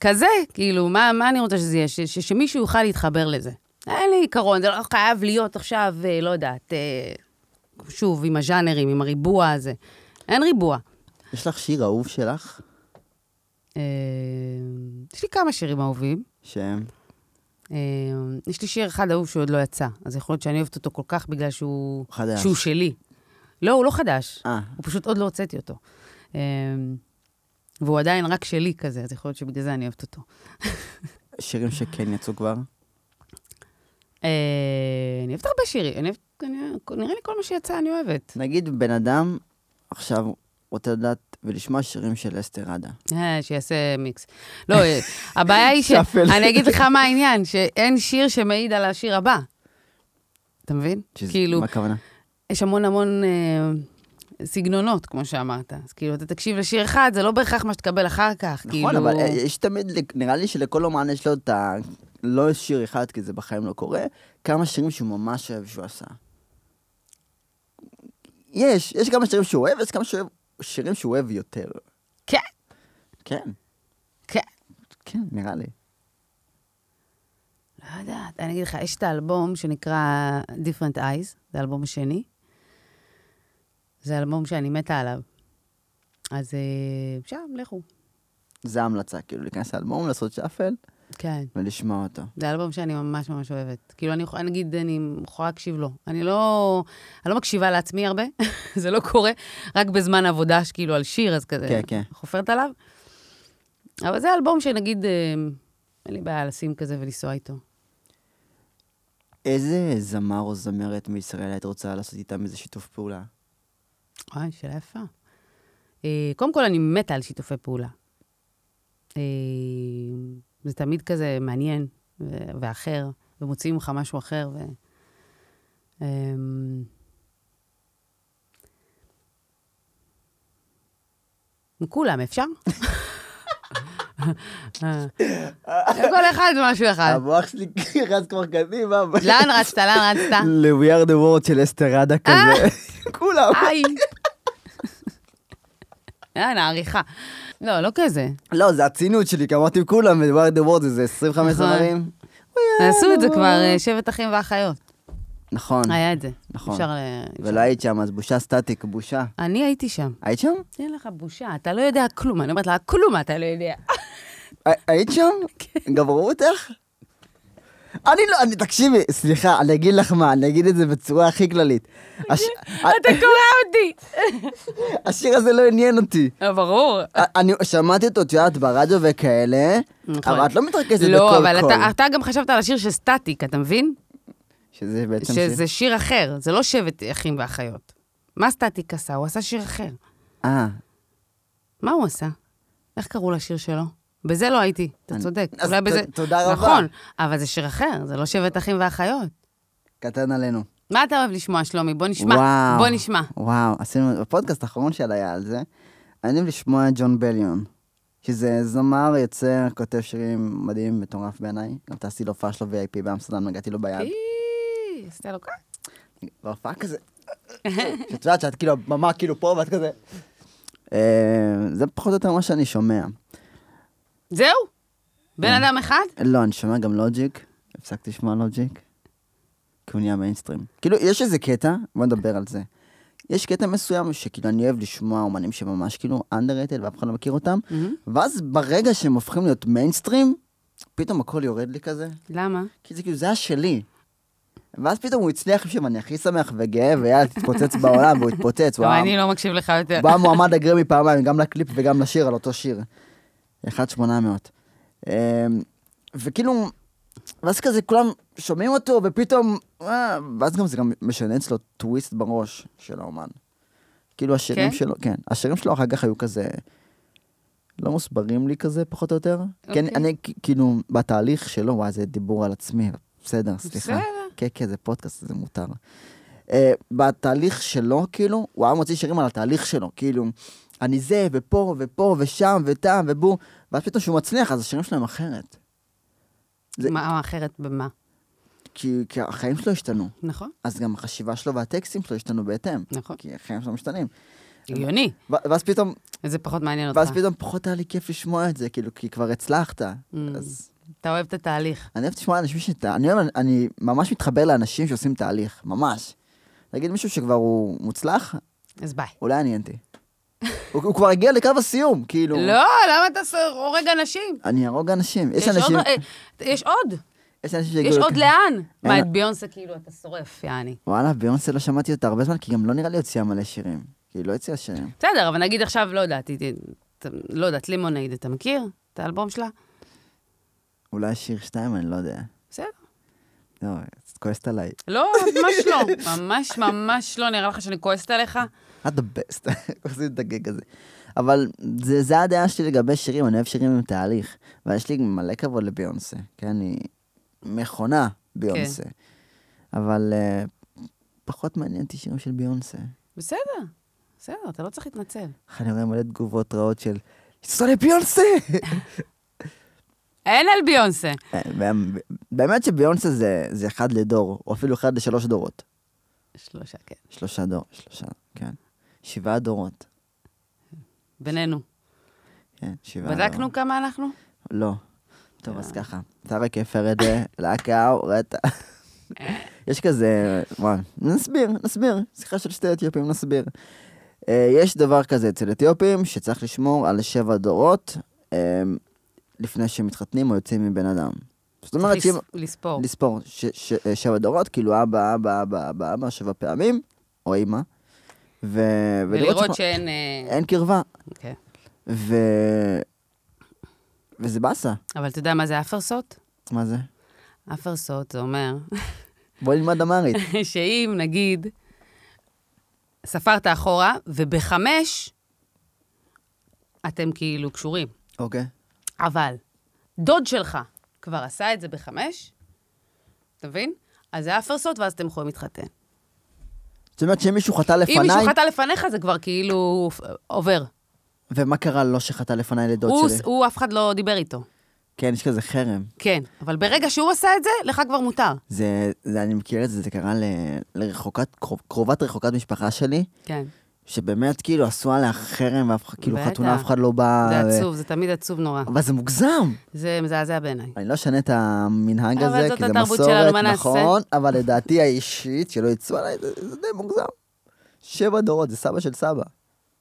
כזה, כאילו, מה מה אני רוצה שזה יהיה? ש- ש- שמישהו יוכל להתחבר לזה. אין לי עיקרון, זה לא חייב להיות עכשיו, אה, לא יודעת, אה, שוב, עם הז'אנרים, עם הריבוע הזה. אין ריבוע. יש לך שיר אהוב שלך? אה, יש לי כמה שירים אהובים. שהם? אה, יש לי שיר אחד אהוב שעוד לא יצא, אז יכול להיות שאני אוהבת אותו כל כך בגלל שהוא, חדש. שהוא שלי. לא, הוא לא חדש, אה, הוא פשוט עוד לא הוצאתי אותו. והוא עדיין רק שלי כזה, אז יכול להיות שבגלל זה אני אוהבת אותו. שירים שכן יצאו כבר? אה, אני אוהבת הרבה שירים, אני אוהבת, נראה לי כל מה שיצא אני אוהבת. נגיד בן אדם עכשיו רוצה לדעת ולשמוע שירים של אסתר עדה. אה, שיעשה מיקס. לא, אה, הבעיה היא ש... *laughs* אני אגיד לך מה העניין, שאין שיר שמעיד על השיר הבא. אתה מבין? כאילו, מה הכוונה? יש המון המון סגנונות, כמו שאמרת. אז כאילו, אתה תקשיב לשיר אחד, זה לא בהכרח מה שתקבל אחר כך. נכון, כאילו... אבל אה, יש תמיד, נראה לי שלכל אומן יש לו את ה... לא שיר אחד, כי זה בחיים לא קורה, כמה שירים שהוא ממש אוהב שהוא עשה. יש, יש כמה שירים שהוא אוהב, יש כמה שאוהב- שירים שהוא אוהב יותר. כן, כן, כן. כן, נראה לי. לא יודעת, אני אגיד לך, יש את האלבום שנקרא Different Eyes, זה האלבום השני. זה אלבום שאני מתה עליו. אז אה, שם, לכו. זה ההמלצה, כאילו, להיכנס לאלבום, לעשות שאפל כן. ולשמוע אותו. זה אלבום שאני ממש ממש אוהבת. כאילו, אני יכולה, נגיד, אני יכולה להקשיב לו. אני לא, אני לא מקשיבה לעצמי הרבה, *laughs* זה לא קורה, רק בזמן עבודה, שכאילו, על שיר, אז כזה, כן, כן. חופרת עליו. אבל זה אלבום שנגיד, אה, אין לי בעיה לשים כזה ולנסוע איתו. איזה זמר או זמרת מישראל היית רוצה לעשות איתם איזה שיתוף פעולה? וואי, שאלה יפה. אה, קודם כל, אני מתה על שיתופי פעולה. אה, זה תמיד כזה מעניין ואחר, ומוציאים לך משהו אחר. ו... אמ, כולם, אפשר? *laughs* אה, כל אחד משהו אחד. המוח שלי רץ כבר קדימה. לאן רצת? לאן רצת? *laughs* ל-We are the world של אסתר עדה כזה. כולם. היי. יאללה, עריכה. לא, לא כזה. לא, זה הציניות שלי, כי אמרתי כולם, are the world זה 25 נכון. זמרים. עשו את זה כבר, אה, שבט אחים ואחיות. נכון, היה את זה. נכון. אפשר... ל- אפשר- ולא היית שם, אז בושה סטטיק, בושה. אני הייתי שם. היית שם? אין לך בושה, אתה לא יודע כלום. אני אומרת לה, כלום אתה לא יודע. הי- היית שם? *laughs* כן. גברו אותך? אני לא, אני, תקשיבי, סליחה, אני אגיד לך מה, אני אגיד את זה בצורה הכי כללית. אתה קורע אותי. *laughs* השיר הזה לא עניין אותי. אה, ברור. אני שמעתי אותו, את יודעת, ברדיו וכאלה, נכון. אבל את לא מתרכזת לא, בכל אבל קול. אתה- אתה גם חשבת על השיר של סטטיק, אתה מבין? שזה בעצם שיר. שזה שיר אחר, זה לא שבט אחים ואחיות. מה סטטיק עשה? הוא עשה שיר אחר. אה, מה הוא עשה? איך קראו לשיר שלו? בזה לא הייתי, אתה צודק. אז בזה... תודה רבה. נכון, אבל זה שיר אחר, זה לא שבט אחים ואחיות. קטן עלינו. מה אתה אוהב לשמוע, שלומי? בוא נשמע. וואו. בוא נשמע. וואו, עשינו, בפודקאסט האחרון שלה היה על זה. אני אוהב לשמוע את ג'ון בליון, שזה זמר, יוצר, כותב שירים מדהים, מטורף בעיניי. גם טסתי להופעה שלו VIP באמסטרדם, נגעתי לו ביד. אי, עשית לו ככה. בהופעה כזה, שאת יודעת שאת כאילו, במה כאילו פה ואת כזה. אה, זה פחות או יותר מה שאני שומע. זהו? בן כן. אדם אחד? לא, אני שומע גם לוג'יק, הפסקתי לשמוע לוג'יק, כי הוא נהיה מיינסטרים. כאילו, יש איזה קטע, בוא נדבר על זה. יש קטע מסוים שכאילו אני אוהב לשמוע אומנים שממש כאילו underrated ואף אחד לא מכיר אותם, מהמם. ואז ברגע שהם הופכים להיות מיינסטרים, פתאום הכל יורד לי כזה, למה? כי זה כאילו, זה היה שלי. ואז פתאום הוא הצליח שם, אני הכי שמח וגאה, ויאללה, תתפוצץ בעולם, והוא התפוצץ, וואו. אני לא מקשיב לך יותר. הוא מועמד לגרמי פעמיים, גם לקליפ וגם לשיר, על אותו שיר. 1,800. אמ, וכאילו, ואז כזה כולם שומעים אותו, ופתאום, אה, ואז גם זה גם משנה אצלו טוויסט בראש של האומן. כאילו השירים כן? שלו, כן, השירים שלו אחר כך היו כזה, לא מוסברים לי כזה, פחות או יותר. כן, אוקיי. אני כ- כאילו, בתהליך שלו, וואי, זה דיבור על עצמי, בסדר, סליחה. בסדר. כן, כן, זה פודקאסט, זה מותר. Uh, בתהליך שלו, כאילו, הוא היה מוציא שירים על התהליך שלו, כאילו, אני זה, ופה, ופה, ושם, וטעם, ובו, ואז פתאום שהוא מצליח, אז השירים שלו הם אחרת. זה- מה אחרת במה? כי, כי החיים שלו השתנו, נכון, אז גם החשיבה שלו והטקסטים שלו השתנו בהתאם, נכון. כי החיים שלו משתנים. הגיוני. ואז פתאום, זה פחות מעניין אותך. ואז פתאום פחות היה לי כיף לשמוע את זה, כאילו, כי כבר הצלחת. Mm. אז אתה אוהב את התהליך. אני אוהב לשמוע אנשים ש... אני, אוהב, אני ממש מתחבר לאנשים שעושים תהליך, ממש. נגיד מישהו שכבר הוא מוצלח, אז ביי. אולי אני אנטי. הוא, הוא כבר הגיע לקו הסיום, כאילו. לא, למה אתה הורג אנשים? אני אהרוג אנשים. יש עוד- אנשים... אה, יש עוד. יש אנשים יש. עוד לאן. מה, את ביונסה כאילו אתה שורף, יעני. וואלה, ביונסה לא שמעתי אותה הרבה זמן, כי גם לא נראה לי הוציאה מלא שירים. כי היא לא הוציאה שירים. בסדר, אבל נגיד עכשיו, לא יודעת, לא יודעת, לימונייד, אתה מכיר את האלבום שלה? אולי שיר שתיים, אני לא יודע. בסדר. לא, את כועסת עליי. לא, ממש לא. ממש ממש לא. נראה לך שאני כועסת עליך? את הבסט, *laughs* עושים את הגג הזה. אבל זה, זה הדעה שלי לגבי שירים, אני אוהב שירים עם תהליך. ויש לי מלא כבוד לביונסה, כן? היא מכונה ביונסה. אבל uh, פחות מעניין אותי שירים של ביונסה. בסדר, בסדר, אתה לא צריך להתנצל. אני רואה מלא תגובות רעות של, שונא ביונסה! אין על ביונסה. אה, באמת שביונסה זה, זה אחד לדור, או אפילו אחד לשלוש דורות. שלושה, כן. שלושה דור, שלושה, כן. שבעה דורות. בינינו. כן, שבעה בדקנו דורות. כמה אנחנו? לא. טוב. אז ככה. טארק פרדה, להקאו, רטה. יש כזה, וואי, נסביר, נסביר. שיחה של שתי אתיופים, נסביר. אה, יש דבר כזה אצל אתיופים, שצריך לשמור על שבע דורות אה, לפני שמתחתנים או יוצאים מבן אדם. זאת אומרת צריך. לס- לספור. לספור ש- ש- שבע דורות, כאילו אבא, אבא, אבא, אבא, אבא, שבע פעמים, או אמא. ו- ולראות שמה- שאין... אה, אין קרבה. אוקיי. ו... וזה באסה. אבל אתה יודע מה זה אפרסוט? מה זה? אפרסוט זה אומר בוא נלמד אמרית. *laughs* שאם, נגיד, ספרת אחורה, ובחמש אתם כאילו קשורים. אוקיי. אבל דוד שלך כבר עשה את זה בחמש, אתה מבין? אז זה אפרסוט, ואז אתם יכולים להתחתן. זאת אומרת שאם מישהו חטא אם מישהו לפניי, חטא לפניך, זה כבר כאילו עובר. ומה קרה לו שחטא לפניי לדוד הוא, שלי? הוא, אף אחד לא דיבר איתו. כן, יש כזה חרם. כן, אבל ברגע שהוא עשה את זה, לך כבר מותר. זה, זה אני מכיר את זה, זה קרה ל, לרחוקת, קרוב, קרובת רחוקת משפחה שלי, כן. שבאמת כאילו עשו עליה חרם, ואף אחד- כאילו בטח. חתונה אף אחד לא בא. זה ו- עצוב, זה תמיד עצוב נורא. אבל זה מוגזם. זה מזעזע בעיניי. אני לא אשנה את המנהג הזה, כי זה מסורת, שלנו? נכון, אבל לדעתי האישית, שלא יצאו עליי, זה, זה די מוגזם. שבע דורות, זה סבא של סבא.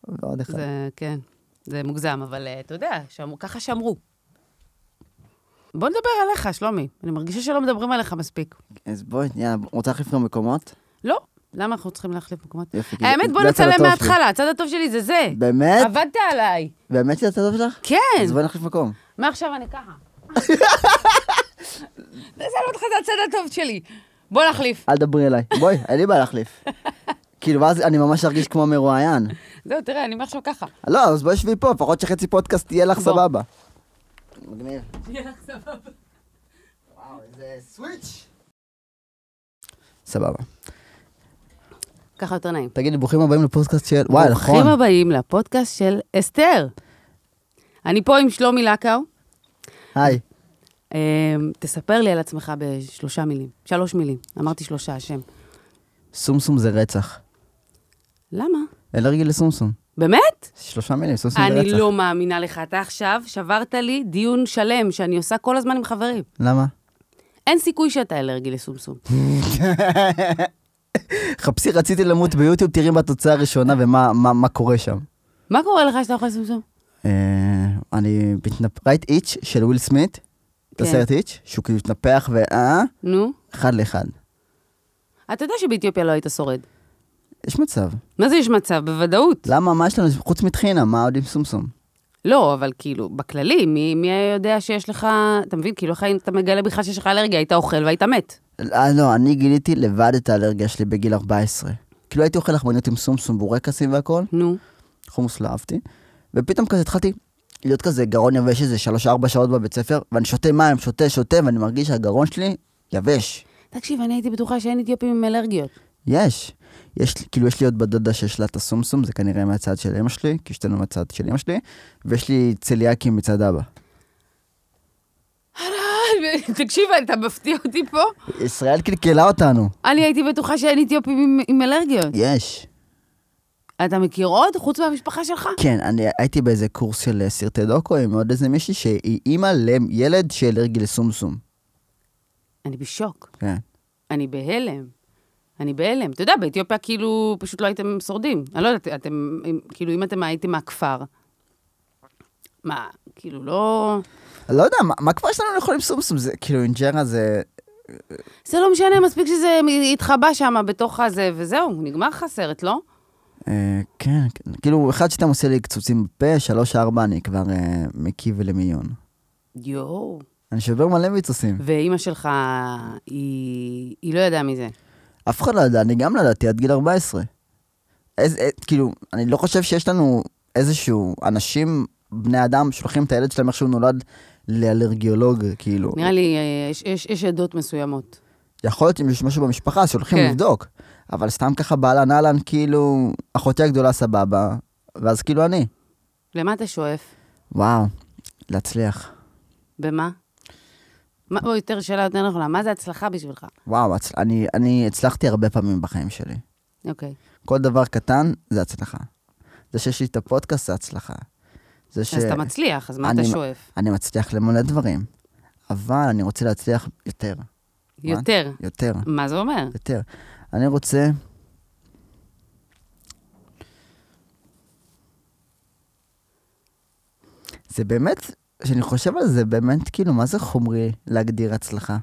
ועוד אחד. זה, כן, זה מוגזם, אבל אה, אתה יודע, שמרו, ככה שמרו. בוא נדבר עליך, שלומי. אני מרגישה שלא מדברים עליך מספיק. אז בואי, רוצה להחליף גם מקומות? לא, למה אנחנו צריכים להחליף מקומות? האמת, בוא נצלם. מההתחלה, הצד הטוב שלי זה זה. באמת? עבדת עליי. באמת שזה הצד הטוב שלך? כן. אז בואי נחליף מקום. מעכשיו אני ככה. *laughs* נעשה אותך את הצד הטוב שלי. בוא נחליף. אל תדברי אליי. בואי, אין לי בעיה להחליף. *laughs* כאילו, ואז אני ממש ארגיש כמו מרואיין. זהו, תראה, אני מעכשיו ככה. לא, אז בואי שבי פה, לפחות שחצי פודקאסט יהיה לך. סבבה. מגניב. שיהיה לך סבבה. וואו, איזה סוויץ'. סבבה. ככה יותר נעים. תגידי, ברוכים הבאים לפודקאסט של... וואי, נכון. ברוכים הבאים לפודקאסט של אסתר. אני פה עם שלומי לקאו. היי. אמ, תספר לי על עצמך בשלושה מילים. שלוש מילים. אמרתי שלושה, השם. סומסום זה רצח. למה? אלרגי לסומסום. באמת? שלושה מילים, סומסום זה רצח. אני לא מאמינה לך. אתה עכשיו שברת לי דיון שלם שאני עושה כל הזמן עם חברים. למה? אין סיכוי שאתה אלרגי לסומסום. *laughs* חפשי, רציתי למות ביוטיוב, תראי בתוצאה הראשונה ומה מה- מה קורה שם. מה קורה לך שאתה אוכל סומסום? אה, אני מתנפ... ראית איץ' של וויל סמית? את כן. הסרט איץ'? שהוא כאילו מתנפח ואה, נו? אחד לאחד. אתה יודע שבאתיופיה לא היית שורד. יש מצב. מה זה יש מצב? בוודאות. למה, מה יש לנו חוץ מטחינה? מה עוד עם סומסום? לא, אבל כאילו, בכללי, מי, מי יודע שיש לך, אתה מבין? כאילו, איך אתה מגלה בכלל שיש לך אלרגיה, היית אוכל והיית מת. אה, לא, אני גיליתי לבד את האלרגיה שלי בגיל 14. כאילו הייתי אוכל לחמניות עם סומסום, בורקסים והכל, נו. חומוס לא אהבתי, ופתאום כזה התחלתי להיות כזה גרון יבש איזה 3-4 שעות בבית ספר, ואני שותה מים, שותה, שותה, ואני מרגיש שהגרון שלי יבש. תקשיב, אני הייתי בטוחה שאין אתיופים עם אלרגיות. יש. יש, כאילו, יש לי עוד בת דודה שיש לה את הסומסום, זה כנראה מהצד של אמא שלי, כי שתינו מהצד של אמא שלי, ויש לי צליאקים מצד אבא. תקשיב, אתה מפתיע אותי פה. ישראל קלקלה אותנו. אני הייתי בטוחה שאין אתיופים עם, עם אלרגיות. יש. אתה מכיר עוד, חוץ מהמשפחה שלך? כן, אני הייתי באיזה קורס של אה, סרטי דוקו עם עוד איזה מישהי שהיא אימא לילד שאלרגי לסומסום. אני בשוק. כן. אני בהלם. אני בהלם. אתה יודע, באתיופיה כאילו פשוט לא הייתם שורדים. אני לא יודעת, אתם, כאילו, אם אתם הייתם מהכפר, מה, כאילו, לא... אני לא יודע, מה, מה כבר יש לנו לאכול עם סומסום? זה כאילו אינג'רה זה... זה לא משנה, מספיק שזה יתחבא שם בתוך הזה, וזהו, נגמר לך הסרט, לא? אה, כן, כן, כאילו, אחד שאתם עושה לי קצוצים בפה, שלוש ארבע אני כבר אה, מקיא ולמיון. יואו. אני שובר מלא מיתוסים. ואימא שלך, היא לא ידעה מזה. אף אחד לא ידע, אני גם לא ידעתי עד גיל 14. איזה, אה, כאילו, אני לא חושב שיש לנו איזשהו, אנשים, בני אדם, שולחים את הילד שלהם איך שהוא נולד לאלרגיולוג, כאילו. נראה לי, אה, יש, יש, יש עדות מסוימות. יכול להיות אם יש משהו במשפחה שהולכים כן. לבדוק, אבל סתם ככה באהלן אהלן, כאילו, אחותי הגדולה סבבה, ואז כאילו אני. למה אתה שואף? וואו, להצליח. במה? מה, או יותר שאלה יותר נכונה, מה זה הצלחה בשבילך? וואו, הצ... אני, אני הצלחתי הרבה פעמים בחיים שלי. אוקיי. כל דבר קטן זה הצלחה. זה שיש לי את הפודקאסט זה הצלחה. זה ש... אז אתה מצליח, אז מה אני- אתה שואף? אני מצליח למלא דברים, אבל אני רוצה להצליח יותר, יותר. יותר, מה זה אומר? יותר. אני רוצה... זה באמת, כשאני חושב על זה, באמת, כאילו, מה זה חומרי להגדיר הצלחה?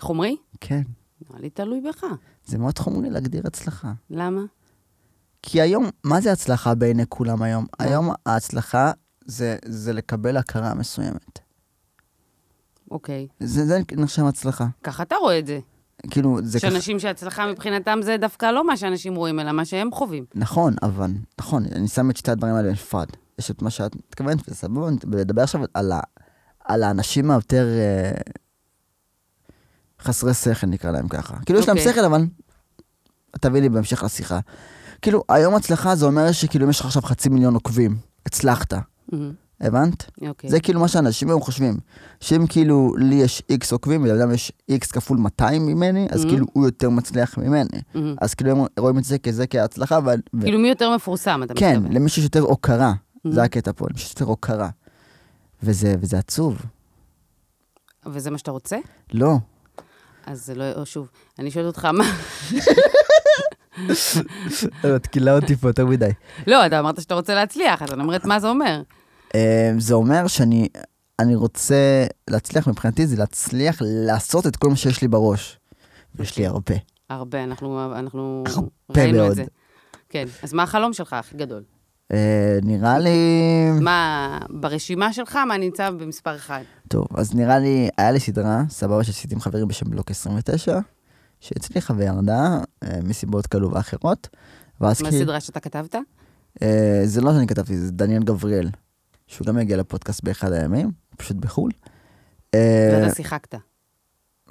חומרי? כן, נראה לי תלוי בך. זה מאוד חומרי להגדיר הצלחה. למה? כי היום, מה זה הצלחה בעיני כולם היום? היום ההצלחה זה, זה לקבל הכרה מסוימת. אוקיי. זה, זה נחשב הצלחה. ככה אתה רואה את זה. כאילו, זה יש אנשים שהצלחה מבחינתם זה דווקא לא מה שאנשים רואים, אלא מה שהם חווים. נכון, אבל, נכון, אני שם את שתי הדברים האלה בנפרד. יש את מה שאת מתכוונת, וסבבה, ולדבר עכשיו על, ה, על האנשים היותר אה, חסרי שכל, נקרא להם ככה. כאילו, יש להם אוקיי. שכל, אבל תביא לי בהמשך לשיחה. כאילו, היום הצלחה זה אומר שכאילו, אם יש לך עכשיו חצי מיליון עוקבים, הצלחת, מהמם. הבנת? אוקיי. זה כאילו מה שאנשים היום חושבים. שאם כאילו לי יש איקס עוקבים, ולאדם יש איקס כפול 200 ממני, אז Mhm. כאילו הוא יותר מצליח ממני. מהמם. אז כאילו הם רואים את זה כזה כהצלחה, אבל... ו- כאילו מי יותר מפורסם, אתה כן, מתכוון. למישהו יש יותר הוקרה. זה הקטע פה, למישהו יש יותר הוקרה. וזה, וזה עצוב. וזה מה שאתה רוצה? לא. אז זה לא... או שוב, אני שואלת אותך, מה... את קילה אותי פה יותר מדי. לא, אתה אמרת שאתה רוצה להצליח, אז אני אומרת, מה זה אומר? אה, זה אומר שאני אני רוצה להצליח, מבחינתי זה להצליח לעשות את כל מה שיש לי בראש. ויש לי הרבה. הרבה, אנחנו, אנחנו הרבה ראינו מאוד. את זה. כן, אז מה החלום שלך הכי גדול? אה, נראה לי... מה, ברשימה שלך, מה נמצא במספר אחד? טוב, אז נראה לי, היה לי סדרה, סבבה, שעשיתי עם חברים בשם בלוק 29, שהצליחה וירדה, מסיבות כאלו ואחרות. ואז מה הסדרה שאתה כתבת? אה, זה לא שאני כתבתי, זה דניאל גבריאל, שהוא גם יגיע לפודקאסט באחד הימים, פשוט בחו"ל. אה, ואתה שיחקת.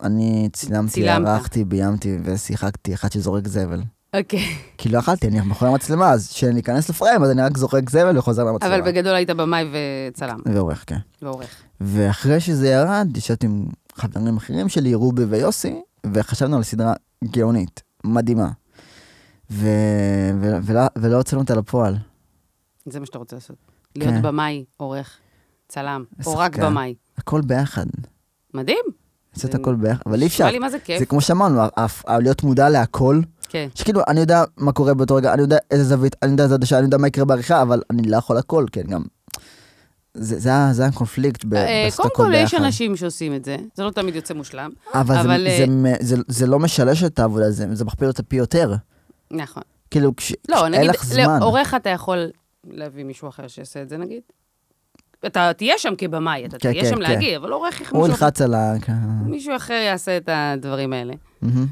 אני צילמתי, צילמת. ערכתי, ביימתי ושיחקתי אחד שזורק זבל. אוקיי. כי לא יכלתי, אני מאחורי המצלמה, אז כשאני אכנס לפריים, אז אני רק זורק זבל וחוזר למצלמה. אבל בגדול היית במאי וצלם, ועורך, כן. ועורך. ואחרי שזה ירד, ישבתי עם חברים אחרים שלי, רובי ויוסי, וחשבנו על סדרה גאונית, מדהימה. ו... ו... ולא, ולא הוצאנו אותה לפועל. זה מה שאתה רוצה לעשות. להיות כן. במאי, עורך, צלם, או רק שחקן. במאי. הכל ביחד. מדהים. לעשות הכל ביחד, אבל אי אפשר. נשמע לי מה זה כיף. זה כמו שאמרנו, להיות מודע להכל, כן. שכאילו, אני יודע מה קורה באותו רגע, אני יודע איזה זווית, אני יודע איזה עדשה, אני יודע מה יקרה בעריכה, אבל אני לא יכול הכל, כן, גם. זה, זה, ה- זה הקונפליקט ב- אה, לעשות קודם הכל כל, יש ביחד. אנשים שעושים את זה, זה לא תמיד יוצא מושלם. אבל, אבל, זה, אה, זה, מ- זה, זה לא משלש את העבודה, זה, זה מכפיל אותה פי יותר. נכון. כאילו, כש, לא, כשאין נגיד, לך זמן. לעורך אתה יכול להביא מישהו אחר שיעשה את זה, נגיד. אתה תהיה שם כבמאי, אתה כן, תהיה כן, שם כן. להגיב, אבל עורך איך הוא מישהו אחר. ילחץ על ה... מישהו אחר יעשה את הדברים האלה. מהמם.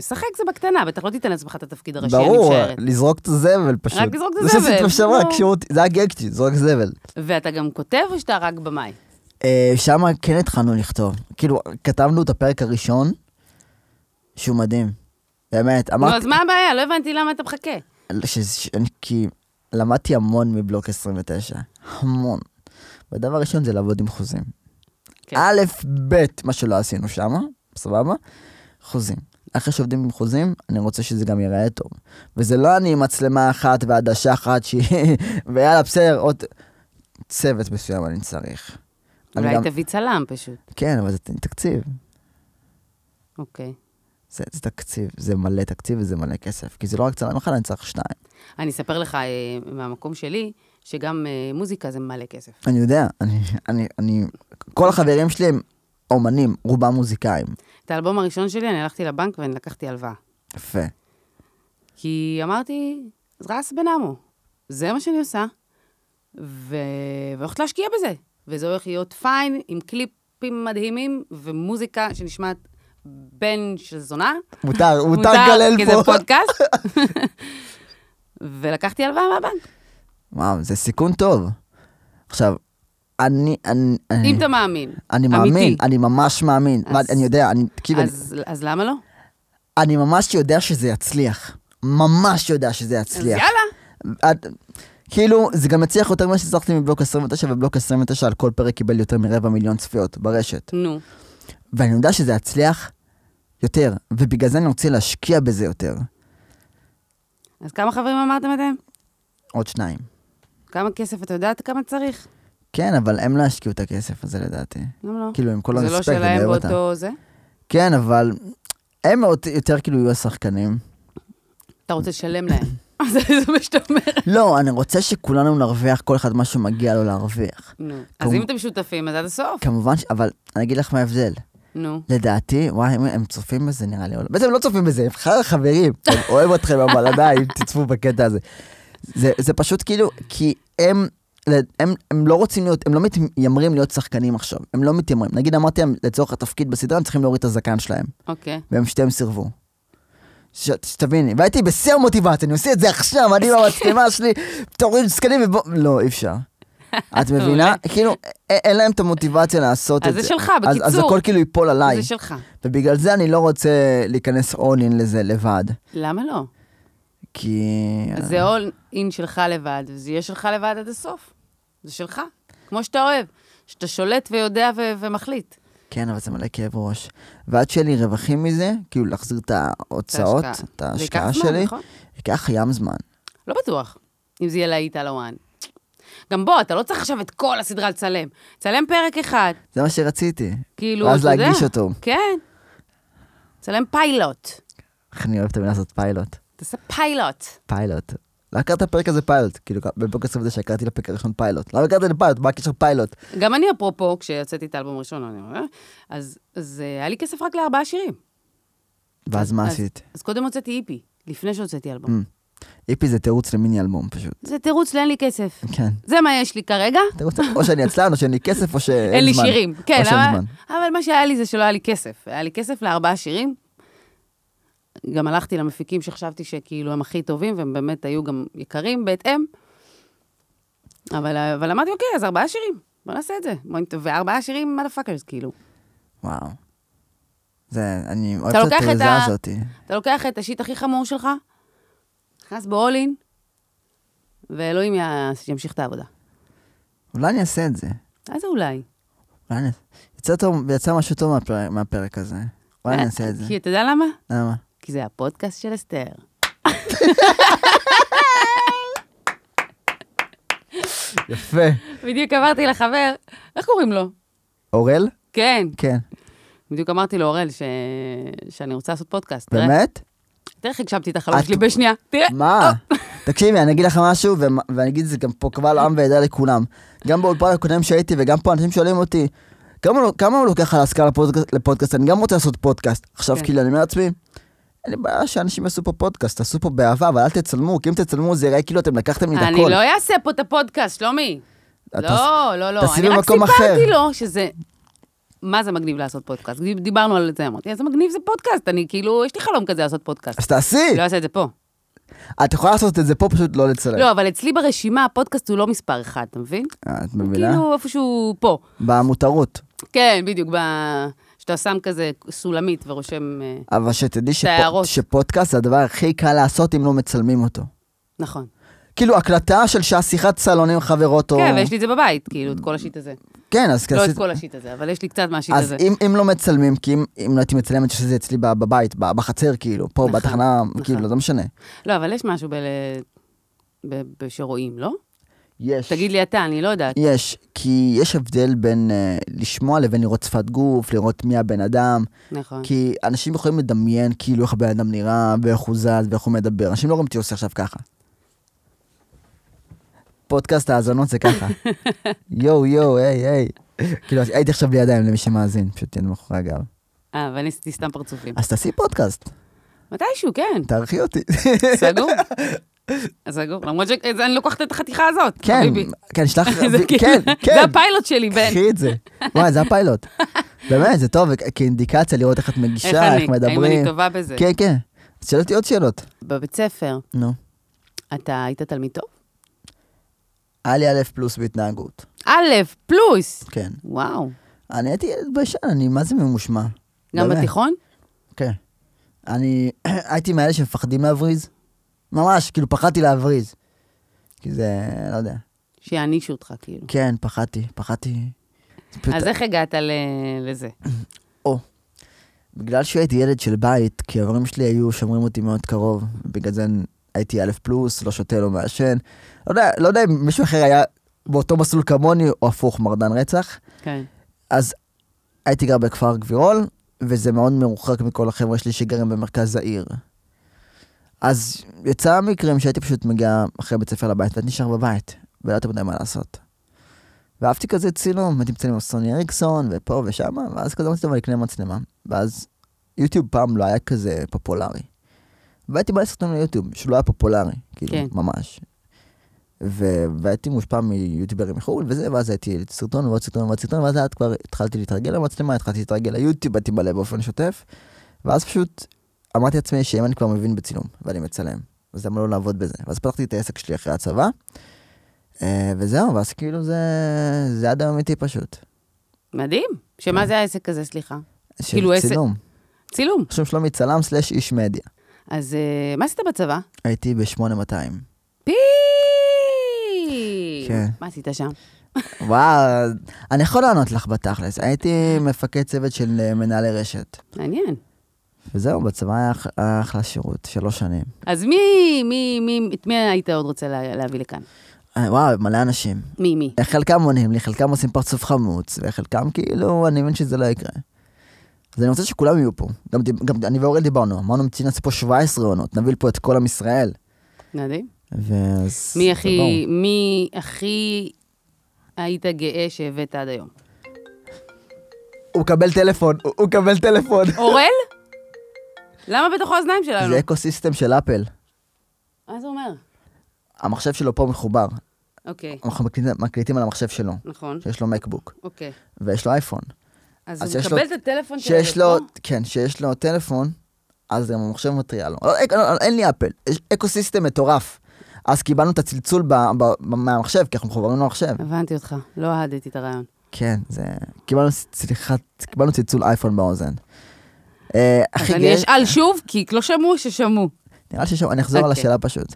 שחק זה בקטנה, בטח לא תיתן לעצמך את התפקיד הראשי, אני ברור, משערת. לזרוק את הזבל פשוט. רק לזרוק את זה הזבל, בשבוע, נו. כשירות- זה הגג שלי, זרוק זבל. ואתה גם כותב או שאתה רק במאי? אה, שם כן התחלנו לכתוב. כאילו, כתבנו את הפרק הראשון, שהוא מדהים. באמת, נו, אמרתי... אז מה הבעיה? לא הבנתי למה אתה מחכה. כי למדתי המון מבלוק 29, המון. והדבר הראשון זה לעבוד עם חוזים. כן. א', ב', מה שלא עשינו שם, סבבה? חוזים. אחרי שעובדים עם חוזים, אני רוצה שזה גם ייראה טוב. וזה לא אני עם מצלמה אחת ועדשה אחת שהיא... *laughs* ויאללה, בסדר, עוד... צוות מסוים אני צריך. אני אולי גם- תביא צלם פשוט. כן, אבל זה תקציב. אוקיי. זה, זה תקציב, זה מלא תקציב וזה מלא כסף. כי זה לא רק צלם אחד, אני צריך שניים. אני אספר לך אה, מהמקום שלי, שגם אה, מוזיקה זה מלא כסף. אני יודע, אני, אני, אני, כל החברים שלי הם אומנים, רובם מוזיקאים. את האלבום הראשון שלי, אני הלכתי לבנק ואני לקחתי הלוואה. יפה. כי אמרתי, רס בנאמו, זה מה שאני עושה, ו... והולכת להשקיע בזה. וזה הולך להיות פיין, עם קליפים מדהימים, ומוזיקה שנשמעת בן של זונה. מותר, מותר לקלל כי זה פה. פודקאסט. *laughs* ולקחתי הלוואה מהבנק. וואו, זה סיכון טוב. עכשיו, אני, אני, אם אתה מאמין. אני אמיתי. מאמין, אני ממש מאמין. אז- ואני יודע, אני, כאילו, אז, אז למה לא? אני ממש יודע שזה יצליח. ממש יודע שזה אז יצליח. יאללה. את, כאילו, זה גם הצליח יותר ממה שהצלחתי מבלוק 29, ובלוק 29 על כל פרק קיבל יותר מרבע מיליון צפיות ברשת. נו. ואני יודע שזה יצליח יותר, ובגלל זה אני רוצה להשקיע בזה יותר. אז כמה חברים אמרתם אתם? עוד שניים. כמה כסף אתה יודעת כמה צריך? כן, אבל הם לא ישקיעו את הכסף הזה לדעתי. למה לא? כאילו, עם כל זה לא הרספקט, אני שלהם אוהב אותם. באותו זה? כן, אבל הם יותר כאילו יהיו השחקנים. אתה רוצה לשלם להם. *coughs* *laughs* זה זה מה שאתה אומר. לא, אני רוצה שכולנו נרוויח, כל אחד מה שמגיע לו להרוויח. נו. אז אם אתם שותפים, אז עד הסוף. כמובן. אבל אני אגיד לך מה ההבדל. נו. לדעתי, וואי, הם, הם צופים בזה נראה לי, לא. בעצם הם לא צופים בזה, הם חברים, *laughs* אוהב אתכם, אבל עדיין, תצפו בקטע הזה. זה, זה פשוט כאילו, כי הם, הם, הם לא רוצים להיות, הם לא מתיימרים להיות שחקנים עכשיו, הם לא מתיימרים. נגיד אמרתי להם, לצורך התפקיד בסדרה, הם צריכים להוריד את הזקן שלהם, אוקיי. והם שתיהם סירבו. ש- שתביני, והייתי בשיא המוטיבציה, אני עושה את זה עכשיו, אני במצלמה שלי, תוריד זקנים ובוא... לא, אי אפשר. את *laughs* מבינה? כאילו, א- אין להם את המוטיבציה לעשות את אז זה. זה שלך, אז- אז בקיצור. הכל כאילו ייפול עליי. זה שלך. ובגלל זה אני לא רוצה להיכנס all in לזה לבד. למה לא? כי... זה all in שלך לבד, וזה יהיה שלך לבד עד הסוף. זה שלך. כמו שאתה אוהב. שאתה שולט ויודע ו- ומחליט. כן, אבל זה מלא כאב ראש. ועד שיהיה לי רווחים מזה, כאילו להחזיר את ההוצאות. את ההשקעה זמן, שלי, נכון? ייקח ים זמן. לא בטוח, אם זה יהיה להיט על ה one. גם בוא, אתה לא צריך עכשיו את כל הסדרה לצלם. צלם פרק אחד, זה מה שרציתי. כאילו, ואז אתה יודע. להגיש אותו. כן. צלם פיילוט. איך אני אוהב את המילה הזאת פיילוט. תעשה פיילוט. פיילוט. לא הכרת הפרק הזה פיילוט. כאילו, בפרק 29 הכרתי לפרק הראשון פיילוט. למה הכרתי לפיילוט? מה הקשר פיילוט? גם אני, אפרופו, כשיצאתי את האלבום הראשון, אני אומר, אז, אז אה, היה לי כסף רק לארבעה שירים. ואז מה עשית? אז קודם הוצאתי איפי, לפני שהוצאתי אלבום. Mm. איפי זה תירוץ למיני אלבום פשוט. זה תירוץ לאין לי כסף. כן. זה מה יש לי כרגע, או שאני עצלן, או שאין לי כסף, או שאין זמן. אין לי שירים. כן. אבל מה שהיה לי זה שלא היה לי כסף. היה לי כסף לארבעה שירים. גם הלכתי למפיקים שחשבתי שכאילו הם הכי טובים, והם באמת היו גם יקרים בהתאם. אבל, אבל אמרתי, אוקיי, אז ארבעה שירים, בוא נעשה את זה. וארבעה שירים, motherfuckers, כאילו. וואו. זה, אני אוהב את התעוזה ה- הזאת. אתה לוקח את ה shit הכי חמור שלך, נכנס ב all in, ואלוהים ימשיך את העבודה. אולי אני אעשה את זה. אז אולי. אולי אני... יצא, טוב, יצא משהו טוב מהפרק, מהפרק הזה. אולי אני אעשה את זה. כי אתה יודע למה? למה? כי זה הפודקאסט של אסתר. יפה. בדיוק אמרתי לחבר, איך קוראים לו? אורל? כן, כן. בדיוק אמרתי לאורל ש... שאני רוצה לעשות פודקאסט. באמת? תראה איך הגשמתי את החלום שלי בשנייה. תראה. מה? תקשיבי, אני אגיד לך משהו, ו- ואני אגיד את זה גם פה קבל עם ועדה לכולם. גם באולפן הקודם שהייתי, וגם פה אנשים שואלים אותי, כמה הוא- לוקח על ההשכלה לפודקאסט- לפודקאסט? אני גם רוצה לעשות פודקאסט. עכשיו, כן. כאילו, אני אומר לעצמי, אין לי בעיה שאנשים יעשו פה פודקאסט, תעשו פה באהבה, אבל אל תצלמו, כי אם תצלמו זה יראה כאילו אתם לקחתם לי את אני הכל. לא אעשה פה את הפודקאסט, שלומי. אתה- לא, לא, לא. תעשי אני רק סיפרתי. לו שזה... מה זה מגניב לעשות פודקאסט? דיברנו על זה, אמרתי, איזה מגניב זה פודקאסט. אני כאילו, יש לי חלום כזה לעשות פודקאסט. אז תעשי! לא אעשה את זה פה. את יכולה לעשות את זה פה, פשוט לא לצלם. לא, אבל אצלי ברשימה הפודקאסט הוא לא מספר אחד, אתה מבין? אה, את מבינה? כאילו איפשהו פה. במותרות. כן, בדיוק, ב... שאתה שם כזה סולמית ורושם... אה, אבל שתדעי שפו- ההערות. שפודקאסט זה הדבר הכי קל לעשות אם לא מצלמים אותו. נכון. כאילו, הקלטה של שעה שיחת סלון עם חברות או... כן, ויש לי את זה בבית, כאילו, את כל השיט הזה. כן, אז לא את כל השיט הזה, אבל יש לי קצת מהשיט אז הזה. אם, אם לא מצלמים, כי אם, אם לא הייתי מצלמת שזה אצלי בבית, ב- בחצר, כאילו, פה נכון, בתחנה, נכון. כאילו, לא משנה. לא, אבל יש משהו ב... ב... ב... שרואים, לא? יש. תגיד לי אתה, אני לא יודעת. יש, כי יש הבדל בין uh, לשמוע לבין לראות שפת גוף, לראות מי הבן אדם, נכון. כי אנשים יכולים לדמיין כאילו איך הבן אדם נראה, ואיך הוא זז, ואיך הוא מדבר. אנשים לא רואים אותי עושה עכשיו ככה. פודקאסט האזנות זה ככה. *laughs* יואו, יואו, היי, היי. כאילו, הייתי עכשיו בידיים למי שמאזין, פשוט יד מאחורי הגב. אה, ואני עשיתי סתם פרצופים. אז תעשי פודקאסט, מתישהו, כן. תערכי אותי. סגור? *laughs* אז למרות שאני לוקחת את החתיכה הזאת, כן. כן, שלח, *laughs* כן, כן. זה הפיילוט שלי, בן. קחי את זה. וואי, זה הפיילוט. *laughs* באמת, זה טוב, כאינדיקציה לראות איך את מגישה, אני, איך האם אני מדברים. טובה בזה? כן, כן. אז שאל אותי עוד שאלות. בבית ספר, נו. אתה היית תלמיד טוב? היה לי א' פלוס בהתנהגות. א', פלוס. כן. וואו. אני הייתי ילד ביישן, אני מה זה ממושמע. גם באמת. בתיכון? כן. אני *clears throat* הייתי מאלה שמפחדים להבריז. ממש, כאילו פחדתי להבריז. כי זה, לא יודע. שיענישו אותך, כאילו. כן, פחדתי, פחדתי. אז איך הגעת לזה? *clears throat* בגלל שהייתי ילד של בית, כי ההורים שלי היו שומרים אותי מאוד קרוב, בגלל זה הייתי א' פלוס, לא שותה, לא מעשן. לא יודע, לא יודע אם מישהו אחר היה באותו מסלול כמוני, או הפוך, מרדן רצח. כן. אז הייתי גר בכפר גבירול, וזה מאוד מרוחק מכל החבר'ה שלי שגרים במרכז העיר. אז יצא מקרים שהייתי פשוט מגיע אחרי בית ספר לבית, והייתי נשאר בבית, ולא מדי מה לעשות. ואהבתי כזה צילום, הייתי מצלם עם סוני אריקסון, ופה ושם, ואז כזה טוב, אני אקנה מצלמה. ואז יוטיוב פעם לא היה כזה פופולרי. והייתי בא לסרטון ליוטיוב, שהוא לא היה פופולרי, כאילו, כן. ממש. ו- והייתי מושפע מיוטיוברים מחו"ל וזה, ואז הייתי סרטון ועוד סרטון ועוד סרטון, ואז כבר התחלתי להתרגל למצלמה, התחלתי להתרגל ליוטיוב, הייתי מלא באופן שוטף, ואז פשוט אמרתי לעצמי שאם אני כבר מבין בצילום, ואני מצלם, אז למה לא לעבוד בזה? ואז פתחתי את העסק שלי אחרי הצבא, אה, וזהו, ואז כאילו זה, זה עד היום איתי פשוט. מדהים. שמה זה העסק הזה, סליחה? של כאילו עסק- צילום. צילום. שם שלומי צלם סלאש איש מדיה. אז אה, מה עשית בצבא? הייתי ב-8200. פי! כן. מה עשית שם? וואו, אני יכול לענות לך בתכלס. הייתי מפקד צוות של אה, מנהלי רשת. מעניין. וזהו, בצבא היה אח- היה אחלה שירות, שלוש שנים. אז מי, מי, מי, את מי היית עוד רוצה לה, להביא לכאן? אה, וואו, מלא אנשים. מי, מי? חלקם עונים לי, חלקם עושים פרצוף חמוץ, וחלקם כאילו, אני מבין שזה לא יקרה. אז אני רוצה שכולם יהיו פה. גם, גם אני ואורל דיברנו, אמרנו, לעשות פה 17 עונות, נביא לפה את כל עם ישראל. מדהים. ואז... מי הכי, מי הכי היית גאה שהבאת עד היום? הוא מקבל טלפון, הוא מקבל טלפון. אורל? *laughs* למה בתוך האוזניים שלנו? זה אקו system של אפל. מה זה אומר? המחשב שלו פה מחובר. אוקיי, אנחנו מקליטים, מקליטים על המחשב שלו, נכון, שיש לו מקבוק, אוקיי. ויש לו אייפון. אז אז הוא מקבל לו- את הטלפון שלו שיש לו? כן, שיש לו טלפון, אז גם המחשב מתריע לו. לא, לא, לא, אין לי אפל, יש ecosystem מטורף. אז קיבלנו את הצלצול ב, ב, ב, מהמחשב, כי אנחנו מחוברים למחשב. הבנתי אותך, לא אהדתי את הרעיון. כן, זה... קיבלנו, סליחה, קיבלנו צלצול אייפון באוזן. אה, אז הכי אני גאה, אשאל שוב, כי לא שמעו ששמעו. נראה ששם, אני אחזור על אוקיי. השאלה פשוט.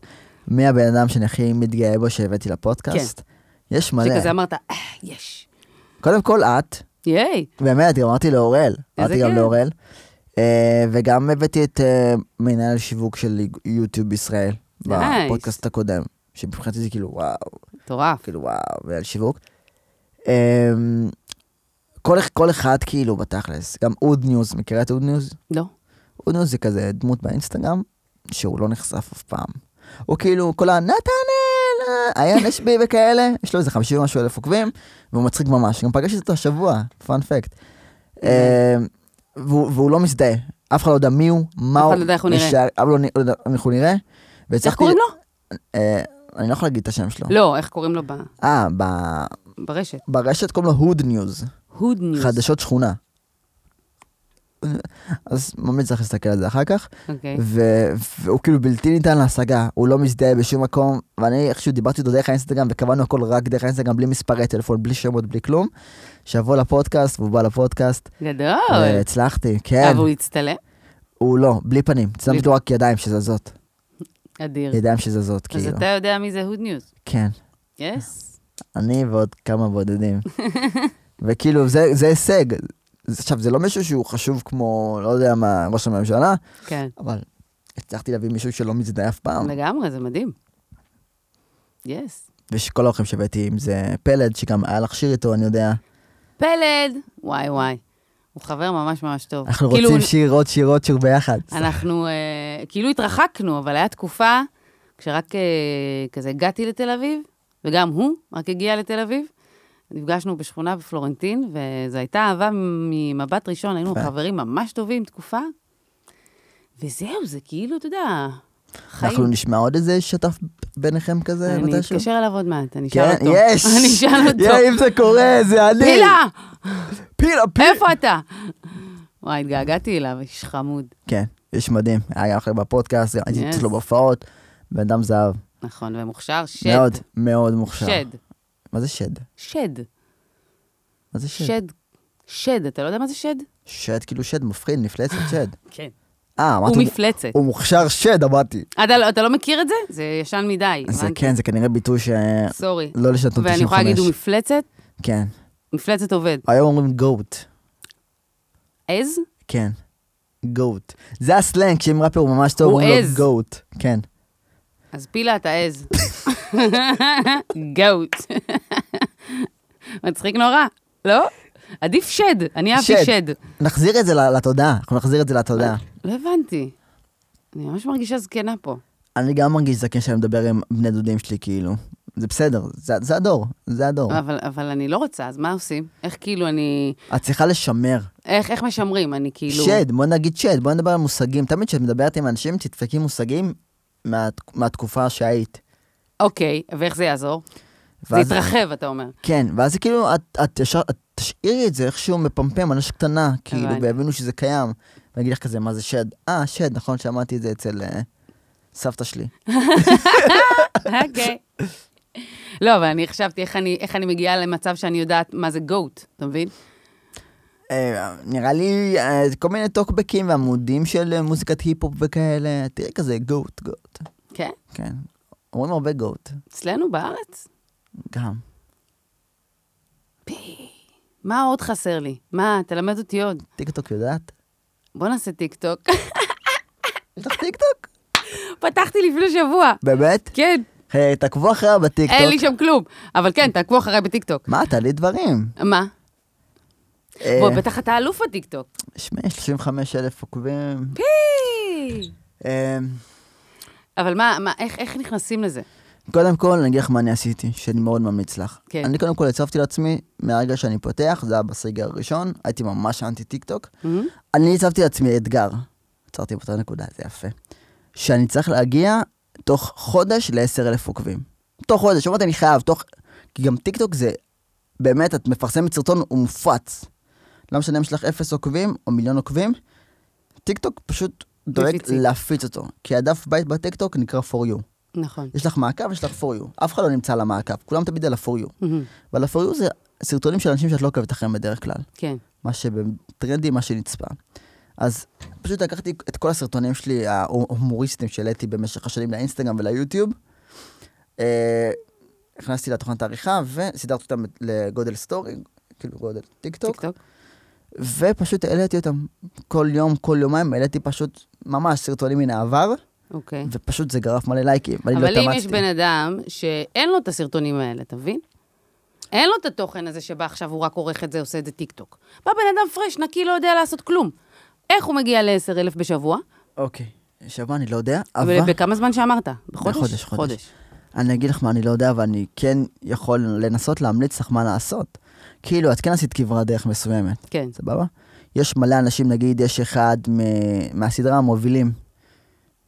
מי הבן אדם שאני הכי מתגאה בו שהבאתי לפודקאסט? יש מלא. שכזה אמרת, "אה, יש. קודם כל את, ייי, באמת, גם אמרתי לאורל. אמרתי גם כיף. לאורל. אה, וגם הבאתי את מנהל שיווק של יוטיוב בישראל, נייס. בפודקאסט הקודם, שמבחינתי זה כאילו וואו, מטורף. כאילו וואו, מנהל שיווק. כל, כל אחד כאילו בתכלס, גם Hood News, מכירה את Hood News? לא. Hood News זה כזה דמות באינסטגרם, שהוא לא נחשף אף פעם. הוא כאילו כל הנתנאל, היה נשבי *laughs* וכאלה, יש לו איזה 50 ומשהו אלף עוקבים, והוא מצחיק ממש. גם פגשתי אותו השבוע, fun fact. והוא והוא לא מזדהה, אף אחד לא יודע מי הוא, מה אף הוא. אחד לא יודע איך הוא נראה. אף אחד לא יודע איך הוא נראה. איך. קוראים לו? אה, אני לא יכול להגיד את השם שלו. לא, איך קוראים לו ב- אה, ב- ברשת? ברשת קוראים לו Hood News, Hood News. חדשות שכונה. אז ממליץ לך להסתכל על זה אחר כך. אוקיי. ו- והוא כאילו בלתי ניתן להשגה, הוא לא מזדהה בשום מקום, ואני איכשהו דיברתי איתו דרך האינסטגרם, וקבענו הכל רק דרך האינסטגרם, בלי מספרי טלפון, בלי שמות, בלי כלום. שיבוא לפודקאסט, והוא בא לפודקאסט, גדול. והצלחתי, כן, אבל הוא הצטלם? הוא לא, בלי פנים, צילמתי לו רק ידיים שזזות, אדיר. ידיים שזזות, אז כאילו, אתה יודע מי זה Hood News? כן, yes. אני ועוד כמה בודדים. *laughs* וכאילו, זה זה הישג. עכשיו, זה לא מישהו שהוא חשוב כמו, לא יודע מה, ראש הממשלה, כן. אבל הצלחתי להביא מישהו שלא מזדהה אף פעם. לגמרי, זה מדהים. yes. ושכל האורחים שהבאתי, אם זה פלד, שגם היה לך שיר איתו, אני יודע. פלד, וואי וואי. הוא חבר ממש ממש טוב. אנחנו כאילו, רוצים שיר, עוד שיר, עוד שיר ביחד. אנחנו אה, כאילו התרחקנו, אבל היה תקופה כשרק אה, כזה הגעתי לתל אביב, וגם הוא רק הגיע לתל אביב. נפגשנו בשכונה בפלורנטין, וזו הייתה אהבה ממבט ראשון, היינו. חברים ממש טובים תקופה. וזהו, זה כאילו, אתה יודע, חיים. אנחנו נשמע עוד איזה שת"פ ביניכם כזה אני מתישהו? אתקשר אליו עוד מעט, אני אשאל כן, אותו. יש! *laughs* אני אשאל *laughs* אותו. יא, אם זה קורה, זה אני! פילה! פילה, פילה! איפה אתה? וואי, התגעגעתי אליו, איש חמוד. כן, איש מדהים. היה אחרי בפודקאסט, הייתי. אצלו בהופעות. בן אדם זהב. נכון, ומוכשר, שד. מאוד, מאוד מוכשר. שד. מה זה שד? שד. מה זה שד? שד. שד, אתה לא יודע מה זה שד? שד, כאילו שד מפחיד, מפלצת שד. *laughs* כן. אה, אמרת, הוא מפלצת. הוא מוכשר שד, אמרתי. אתה לא- אתה לא מכיר את זה? זה ישן מדי. זה הבנתי. כן, זה כנראה ביטוי שלא סורי. לשנתון 95. ואני יכולה להגיד, הוא מפלצת? כן. מפלצת עובד. היום אומרים גוט. עז? כן. גוט. זה הסלנג, כשאם ראפר הוא ממש טוב, הוא אומרים עז. לו גוט. כן. אז פילה, אתה עז. *laughs* גאוט. מצחיק נורא, לא? עדיף שד, אני אהבתי שד. נחזיר את זה לתודעה, אנחנו נחזיר את זה לתודעה. לא הבנתי. אני ממש מרגישה זקנה פה. אני גם מרגיש זקן שאני מדבר עם בני דודים שלי, כאילו. זה בסדר, זה זה הדור, זה הדור. אבל, אבל אני לא רוצה, אז מה עושים? איך כאילו אני... את צריכה לשמר. איך, איך משמרים? אני כאילו... שד, בוא נגיד שד, בוא נדבר על מושגים. תמיד כשאת מדברת עם אנשים, תדפקי מושגים מה- מהתקופה שהיית. אוקיי, ואיך זה יעזור? ואז- זה יתרחב, אתה אומר. כן, ואז זה כאילו, את, את ישר, את תשאירי את זה איכשהו מפמפם, אנש קטנה, כאילו. ויבינו שזה קיים. ואני אגיד לך כזה, מה זה שד? אה, שד, נכון, שמעתי את זה אצל אה, סבתא שלי. *laughs* אוקיי. לא, אבל אני חשבתי איך אני, איך אני מגיעה למצב שאני יודעת מה זה גוט, אתה מבין? אה, נראה לי אה, כל מיני טוקבקים ועמודים של מוזיקת היפ-הופ וכאלה, תראי כזה גוט, גוט. כן. כן, אומרים הרבה גוט, אצלנו בארץ? גם. מה עוד חסר לי? מה, תלמד אותי עוד. טיקטוק יודעת? בוא נעשה טיק טוק. יש לך טיקטוק? פתחתי לפני שבוע. באמת? כן, היי, תעקבו אחריה בטיקטוק. אין לי שם כלום. אבל כן, תעקבו אחריי בטיקטוק. מה, תעלי דברים. מה? אה, בוא, בטח אתה אלוף בטיקטוק. שמעי, 35 אלף עוקבים. פי! אבל מה, מה, איך, איך נכנסים לזה? קודם כל, אני אגיד לך מה אני עשיתי, שאני מאוד ממליץ לך. כן. אני קודם כל הצבתי לעצמי, מהרגע שאני פותח, זה היה בסגר הראשון, הייתי ממש אנטי טיק טוק. מהמם. אני הצבתי לעצמי אתגר, עצרתי באותה נקודה, זה יפה. שאני צריך להגיע תוך חודש ל-10 אלף עוקבים. תוך חודש, אמרתי, אני חייב, תוך... כי גם טיק טוק זה, באמת, את מפרסמת סרטון, הוא מופץ. לא משנה אם יש לך אפס עוקבים או מיליון עוקבים, טיק טוק פשוט דואג. להפיץ אותו. כי הדף בית בטיק טוק נקרא for you. נכון. יש לך מעקב, יש לך for you. אף אחד לא נמצא על המעקב, כולם תמיד על ה-for you. ועל ה-for you זה סרטונים של אנשים שאת לא עוקבת אחריהם בדרך כלל. כן. מה שבטרנדי, מה שנצפה. אז פשוט לקחתי את כל הסרטונים שלי, ההומוריסטים שהעליתי במשך השנים לאינסטגרם וליוטיוב, אה, הכנסתי לתוכנת העריכה וסידרתי אותם לגודל סטורי, כאילו גודל טיק טוק. ופשוט העליתי אותם כל יום, כל יומיים, העליתי פשוט ממש סרטונים מן העבר, אוקיי. ופשוט זה גרף מלא לייקים, ואני לא אבל אם יש התאמצתי. בן אדם שאין לו את הסרטונים האלה, אתה מבין? אין לו את התוכן הזה שבא עכשיו, הוא רק עורך את זה, עושה את זה טיק טוק. בא בן אדם פרש, נקי, לא יודע לעשות כלום. איך הוא מגיע ל-10,000 בשבוע? אוקיי, שבוע אני לא יודע, אבל... בכמה זמן שאמרת? בחודש? בחודש, חודש. אני אגיד לך מה אני לא יודע, ואני כן יכול לנסות להמליץ לך מה לעשות. כאילו, את כן עשית כברת דרך מסוימת, כן. סבבה? יש מלא אנשים, נגיד, יש אחד מ- מהסדרה המובילים,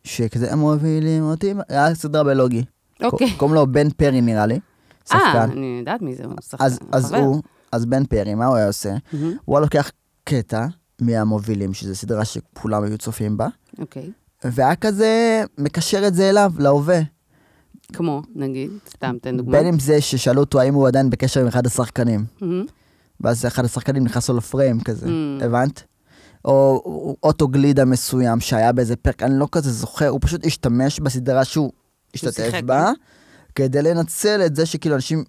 שכזה, הם מובילים אותי, היה סדרה בלוגי. אוקיי. קוראים לו בן פרי נראה לי, אה, שחקן. אני יודעת מי זה, הוא שחקן. אז, אז. הוא, אז בן פרי, מה הוא היה עושה? מהמם. הוא היה לוקח קטע מהמובילים, שזו סדרה שכולם היו צופים בה, אוקיי. והיה כזה מקשר את זה אליו, להווה. כמו, נגיד, סתם, תן דוגמה. בין אם זה ששאלו אותו האם הוא עדיין בקשר עם אחד השחקנים, מהמם. ואז אחד השחקנים נכנס לו לפריים כזה, Mm. הבנת? או או אוטו גלידה מסוים שהיה באיזה פרק, אני לא כזה זוכר, הוא פשוט השתמש בסדרה שהוא השתתף בה, כדי לנצל את זה שכאילו אנשים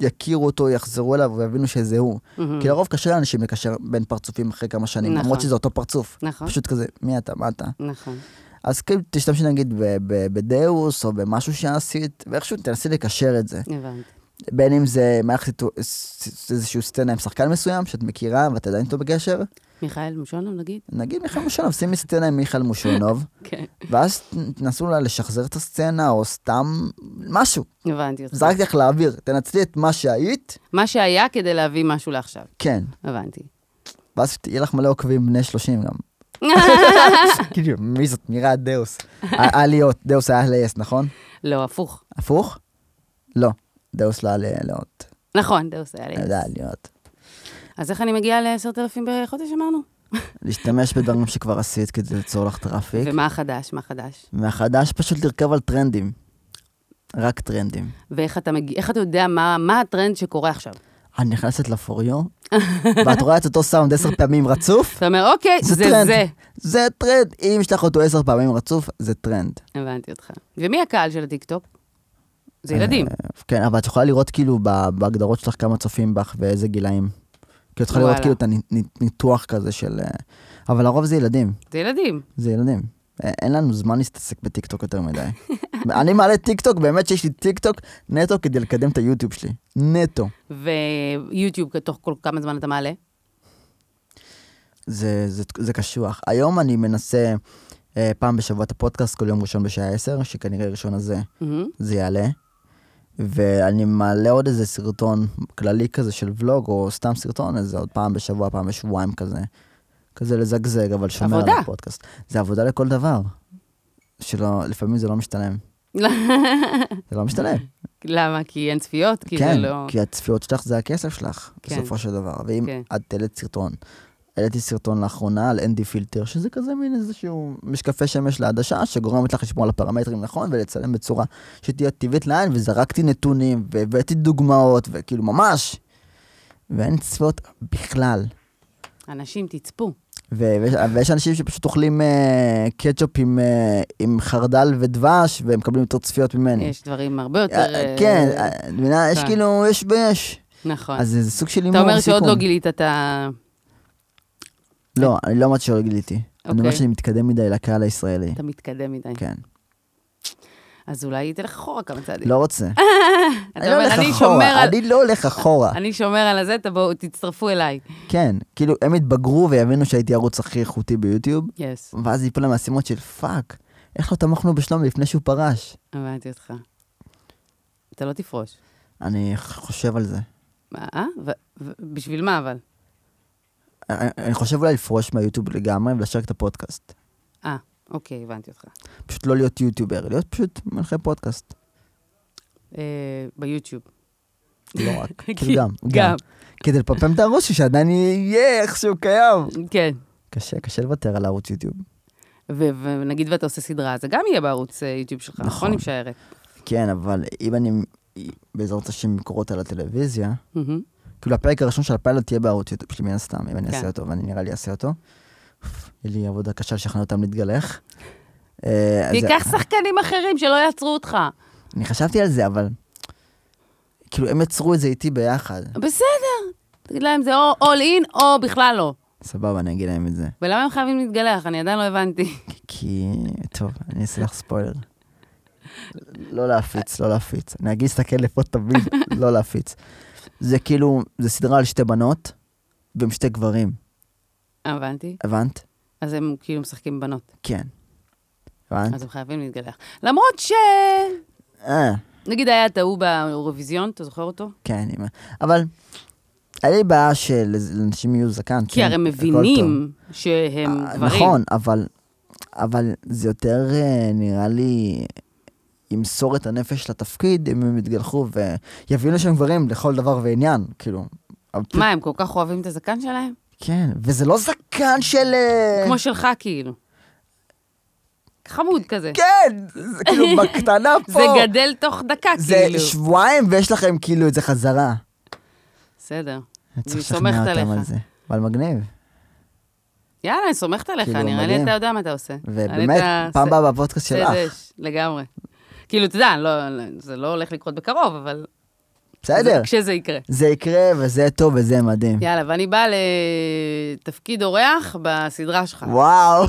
יכירו אותו, יחזרו אליו ויבינו שזה הוא. מהמם. כי לרוב קשה לאנשים לקשר בין פרצופים אחרי כמה שנים, נכון. למרות שזה אותו פרצוף. נכון, פשוט כזה, מי אתה, מה אתה? נכון. אז כאילו תשתמשי נגיד בדאוס או במשהו שעשית, ואיכשהו תנסי לקשר את זה. הבנתי. בין אם זה מערכת איזשהו סצנה עם שחקן מסוים שאת מכירה ואת עדיין איתו בקשר, מיכאל מושונוב, נגיד? נגיד מיכאל מושונוב, שימי סצנה עם מיכאל מושונוב, *laughs* כן. ואז תנסו לה לשחזר את הסצנה או סתם משהו. הבנתי אותך. זרקתי לך לאוויר, תנצלי את מה שהיית, מה שהיה כדי להביא משהו לעכשיו. כן. הבנתי. ואז יהיה לך מלא עוקבים בני 30 גם. *laughs* כאילו, מי זאת? נראה דאוס. היה להיות, דאוס היה ליס, נכון? לא, הפוך. הפוך? לא, דאוס לא היה להיות. נכון, דאוס היה לי. היה להיות. אז איך אני מגיעה ל-10,000 בחודש, אמרנו? *laughs* להשתמש בדברים שכבר עשית כדי ליצור לך traffic. ומה החדש? מה חדש? מהחדש פשוט לרכב על טרנדים. רק טרנדים. ואיך אתה מגיע, אתה יודע מה, מה הטרנד שקורה עכשיו? אני נכנסת ל for you, *laughs* ואת רואה את אותו סאונד עשר פעמים רצוף, אתה אומר, אוקיי, זה זה טרנד. זה. זה טרנד. אם יש לך אותו עשר פעמים רצוף, זה טרנד. הבנתי אותך. ומי הקהל של הטיקטוק? זה ילדים. אה, כן, אבל את יכולה לראות כאילו בהגדרות שלך כמה צופים בך ואיזה גילאים. כי את יכולה לראות. כאילו את הניתוח כזה של... אה, אבל לרוב זה ילדים, זה ילדים. זה ילדים. אין לנו זמן להסתעסק בטיקטוק יותר מדי. *laughs* אני מעלה טיקטוק, באמת שיש לי טיקטוק נטו כדי לקדם את היוטיוב שלי. נטו. ויוטיוב, תוך כל כמה זמן אתה מעלה? זה, זה, זה קשוח. היום אני מנסה אה, פעם בשבוע את הפודקאסט, כל יום ראשון בשעה 10, שכנראה ראשון הזה מהמם. זה יעלה. ואני מעלה עוד איזה סרטון כללי כזה של ולוג, או סתם סרטון, איזה עוד פעם בשבוע, פעם בשבועיים כזה. כזה לזגזג, אבל שומר עבודה. על הפודקאסט. זה עבודה לכל דבר. שלא, לפעמים זה לא משתלם. *laughs* זה לא משתלם. למה? כי אין צפיות? כי כן, זה לא... כי הצפיות שלך זה הכסף שלך, כן. בסופו של דבר. ואם כן. את העלית סרטון, העליתי סרטון לאחרונה על אנדי פילטר, שזה כזה מין איזשהו משקפי שמש לעדשה, שגורמת לך לשמור על הפרמטרים נכון, ולצלם בצורה שתהיה טבעית לעין, וזרקתי נתונים, והבאתי דוגמאות, וכאילו ממש. ואין צפיות בכלל. אנשים, תצפו. ו- ויש, ויש אנשים שפשוט אוכלים אה, קטשופ עם, אה, עם חרדל ודבש, והם מקבלים יותר צפיות ממני. יש דברים הרבה יותר... אה, אה, כן, את מבינה? יש כן. כאילו, יש ויש. נכון. אז זה סוג של אתה הימור, אומר שעוד. לא גילית את ה... לא, אני לא אמרתי שלא גיליתי. אני אומר אוקיי. שאני מתקדם מדי לקהל הישראלי. אתה מתקדם מדי. כן. אז אולי תלך אחורה כמה צעדים. לא רוצה. *laughs* אתה אני לא הולך אחורה. אני לא הולך אחורה. אני שומר על הזה, תבואו, תצטרפו אליי. כן, כאילו, הם יתבגרו ויבינו שהייתי הערוץ הכי איכותי ביוטיוב, ואז ייפול להם האסימון של fuck, איך לא תמכנו בשלומי לפני שהוא פרש? הבנתי אותך. אתה לא תפרוש. אני חושב על זה. מה, בשביל מה אבל? אני אני חושב אולי לפרוש מהיוטיוב לגמרי ולשרק את הפודקאסט. אה, אוקיי, הבנתי אותך. פשוט לא להיות יוטיובר, להיות פשוט מנחה פודקאסט. אה, ביוטיוב. לא רק, *laughs* כאילו גם, גם. כדי לפמפם את שלי, שעדיין יהיה איכשהו קיים. כן. קשה, קשה לוותר על הערוץ יוטיוב. ונגיד ואתה עושה סדרה, זה גם יהיה בערוץ אה, יוטיוב שלך, נכון? נכון. אני משערת. כן, אבל אם אני, בעזרת השם, מקורות על הטלוויזיה. כאילו הפרק הראשון של הפיילוט יהיה בערוץ יוטיוב שלי מן הסתם, אם אני כן. אעשה אותו, ואני נראה לי אעשה אותו. יהיה לי עבודה קשה לשכנע אותם להתגלח. אה, אז תיקח שחקנים אחרים שלא יעצרו אותך. אני חשבתי על זה, אבל... כאילו, הם יצרו את זה איתי ביחד. בסדר. תגיד להם, זה או all in או בכלל לא. סבבה, אני אגיד להם את זה. ולמה הם חייבים להתגלח? אני עדיין לא הבנתי. *laughs* כי... טוב, אני אעשה לך ספוילר. לא להפיץ, לא להפיץ. אני אגיד, סתכל לפה תמיד, *laughs* לא להפיץ. זה כאילו, זה סדרה על שתי בנות, ועם שתי גברים. הבנתי. הבנת? אז הם כאילו משחקים בנות. כן. הבנת? אז הם חייבים להתגלח. למרות ש... אה, נגיד היה את ההוא באירוויזיון, אתה זוכר אותו? כן, אימא. אבל, היה לי בעיה שלאנשים יהיו זקן. כי כן, הרי מבינים שהם אה, גברים. נכון, אבל, אבל זה יותר אה, נראה לי ימסור את הנפש לתפקיד אם הם יתגלחו ויבינו שהם גברים לכל דבר ועניין, כאילו. מה, הם כל כך אוהבים את הזקן שלהם? כן, וזה לא זקן של... אה, כמו שלך, כאילו. חמוד כזה. כן, זה כאילו *laughs* בקטנה פה. זה גדל תוך דקה, זה כאילו. שבועיים ויש לכם כאילו את זה חזרה. בסדר. אני צריך לשכנע סומכת אותם עליך. על זה. אבל מגניב. יאללה, אני סומכת עליך, כאילו, נראה לי. אתה יודע מה אתה עושה. ובאמת, פעם הבאה בפודקאסט שלך. לגמרי. כאילו, אתה יודע, לא- זה לא הולך לקרות בקרוב, אבל... בסדר. זה- כשזה יקרה. זה יקרה וזה טוב וזה מדהים. יאללה, ואני באה לתפקיד אורח בסדרה שלך. וואו,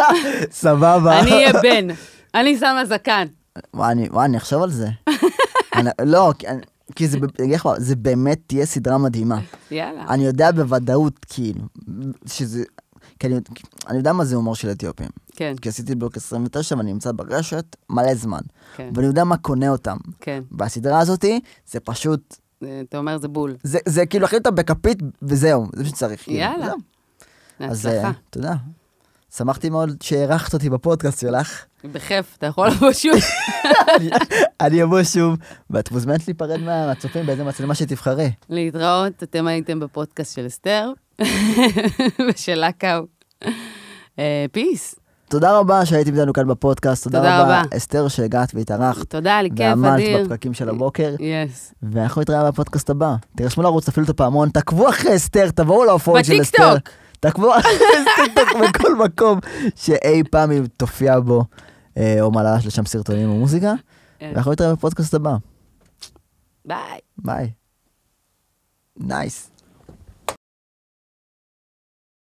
*laughs* סבבה. אני אהיה בן. אני שמה זקן. וואי, אני- וואי, אני אחשוב על זה. *laughs* אני- לא, כי אני- כי זה, מה, זה באמת תהיה סדרה מדהימה. יאללה. אני יודע בוודאות, כאילו, שזה... כי אני, אני יודע מה זה הומור של אתיופים. כן, כי עשיתי בלוק 29 ואני נמצא ברשת מלא זמן. כן, ואני יודע מה קונה אותם. כן. והסדרה הזאתי, זה פשוט... אה, אתה אומר זה בול. זה, זה כאילו, אכיל אותם בכפית וזהו, זה מה שצריך. כאילו. יאללה. זהו. אז להצלחה. אה, תודה. שמחתי מאוד שהערכת אותי בפודקאסט שלך. בכיף, אתה יכול לבוא שוב. אני- אבוא שוב, ואת מוזמנת להיפרד מה- מהצופים באיזה מצלמה שתבחרי. להתראות, אתם הייתם בפודקאסט של אסתר *laughs* ושל לקאו. אה, peace. תודה רבה שהייתם איתנו כאן בפודקאסט, תודה תודה רבה, רבה. אסתר, שהגעת והתארחת, תודה, לי כיף אדיר. בפקקים של הבוקר, yes. ואנחנו נתראה בפודקאסט הבא. תירשמו לערוץ, תפעילו את הפעמון, תעקבו אחרי אסתר, תבואו להופעות של אסתר. בטיקטוק. תעקבו אחרי *laughs* טיקטוק בכל מקום שאי פעם היא תופיע בו, אה, או מעלה לשם סרטונים או מוזיקה, כן. ואנחנו נתראה בפודקאסט הבא. ביי. ביי. nice.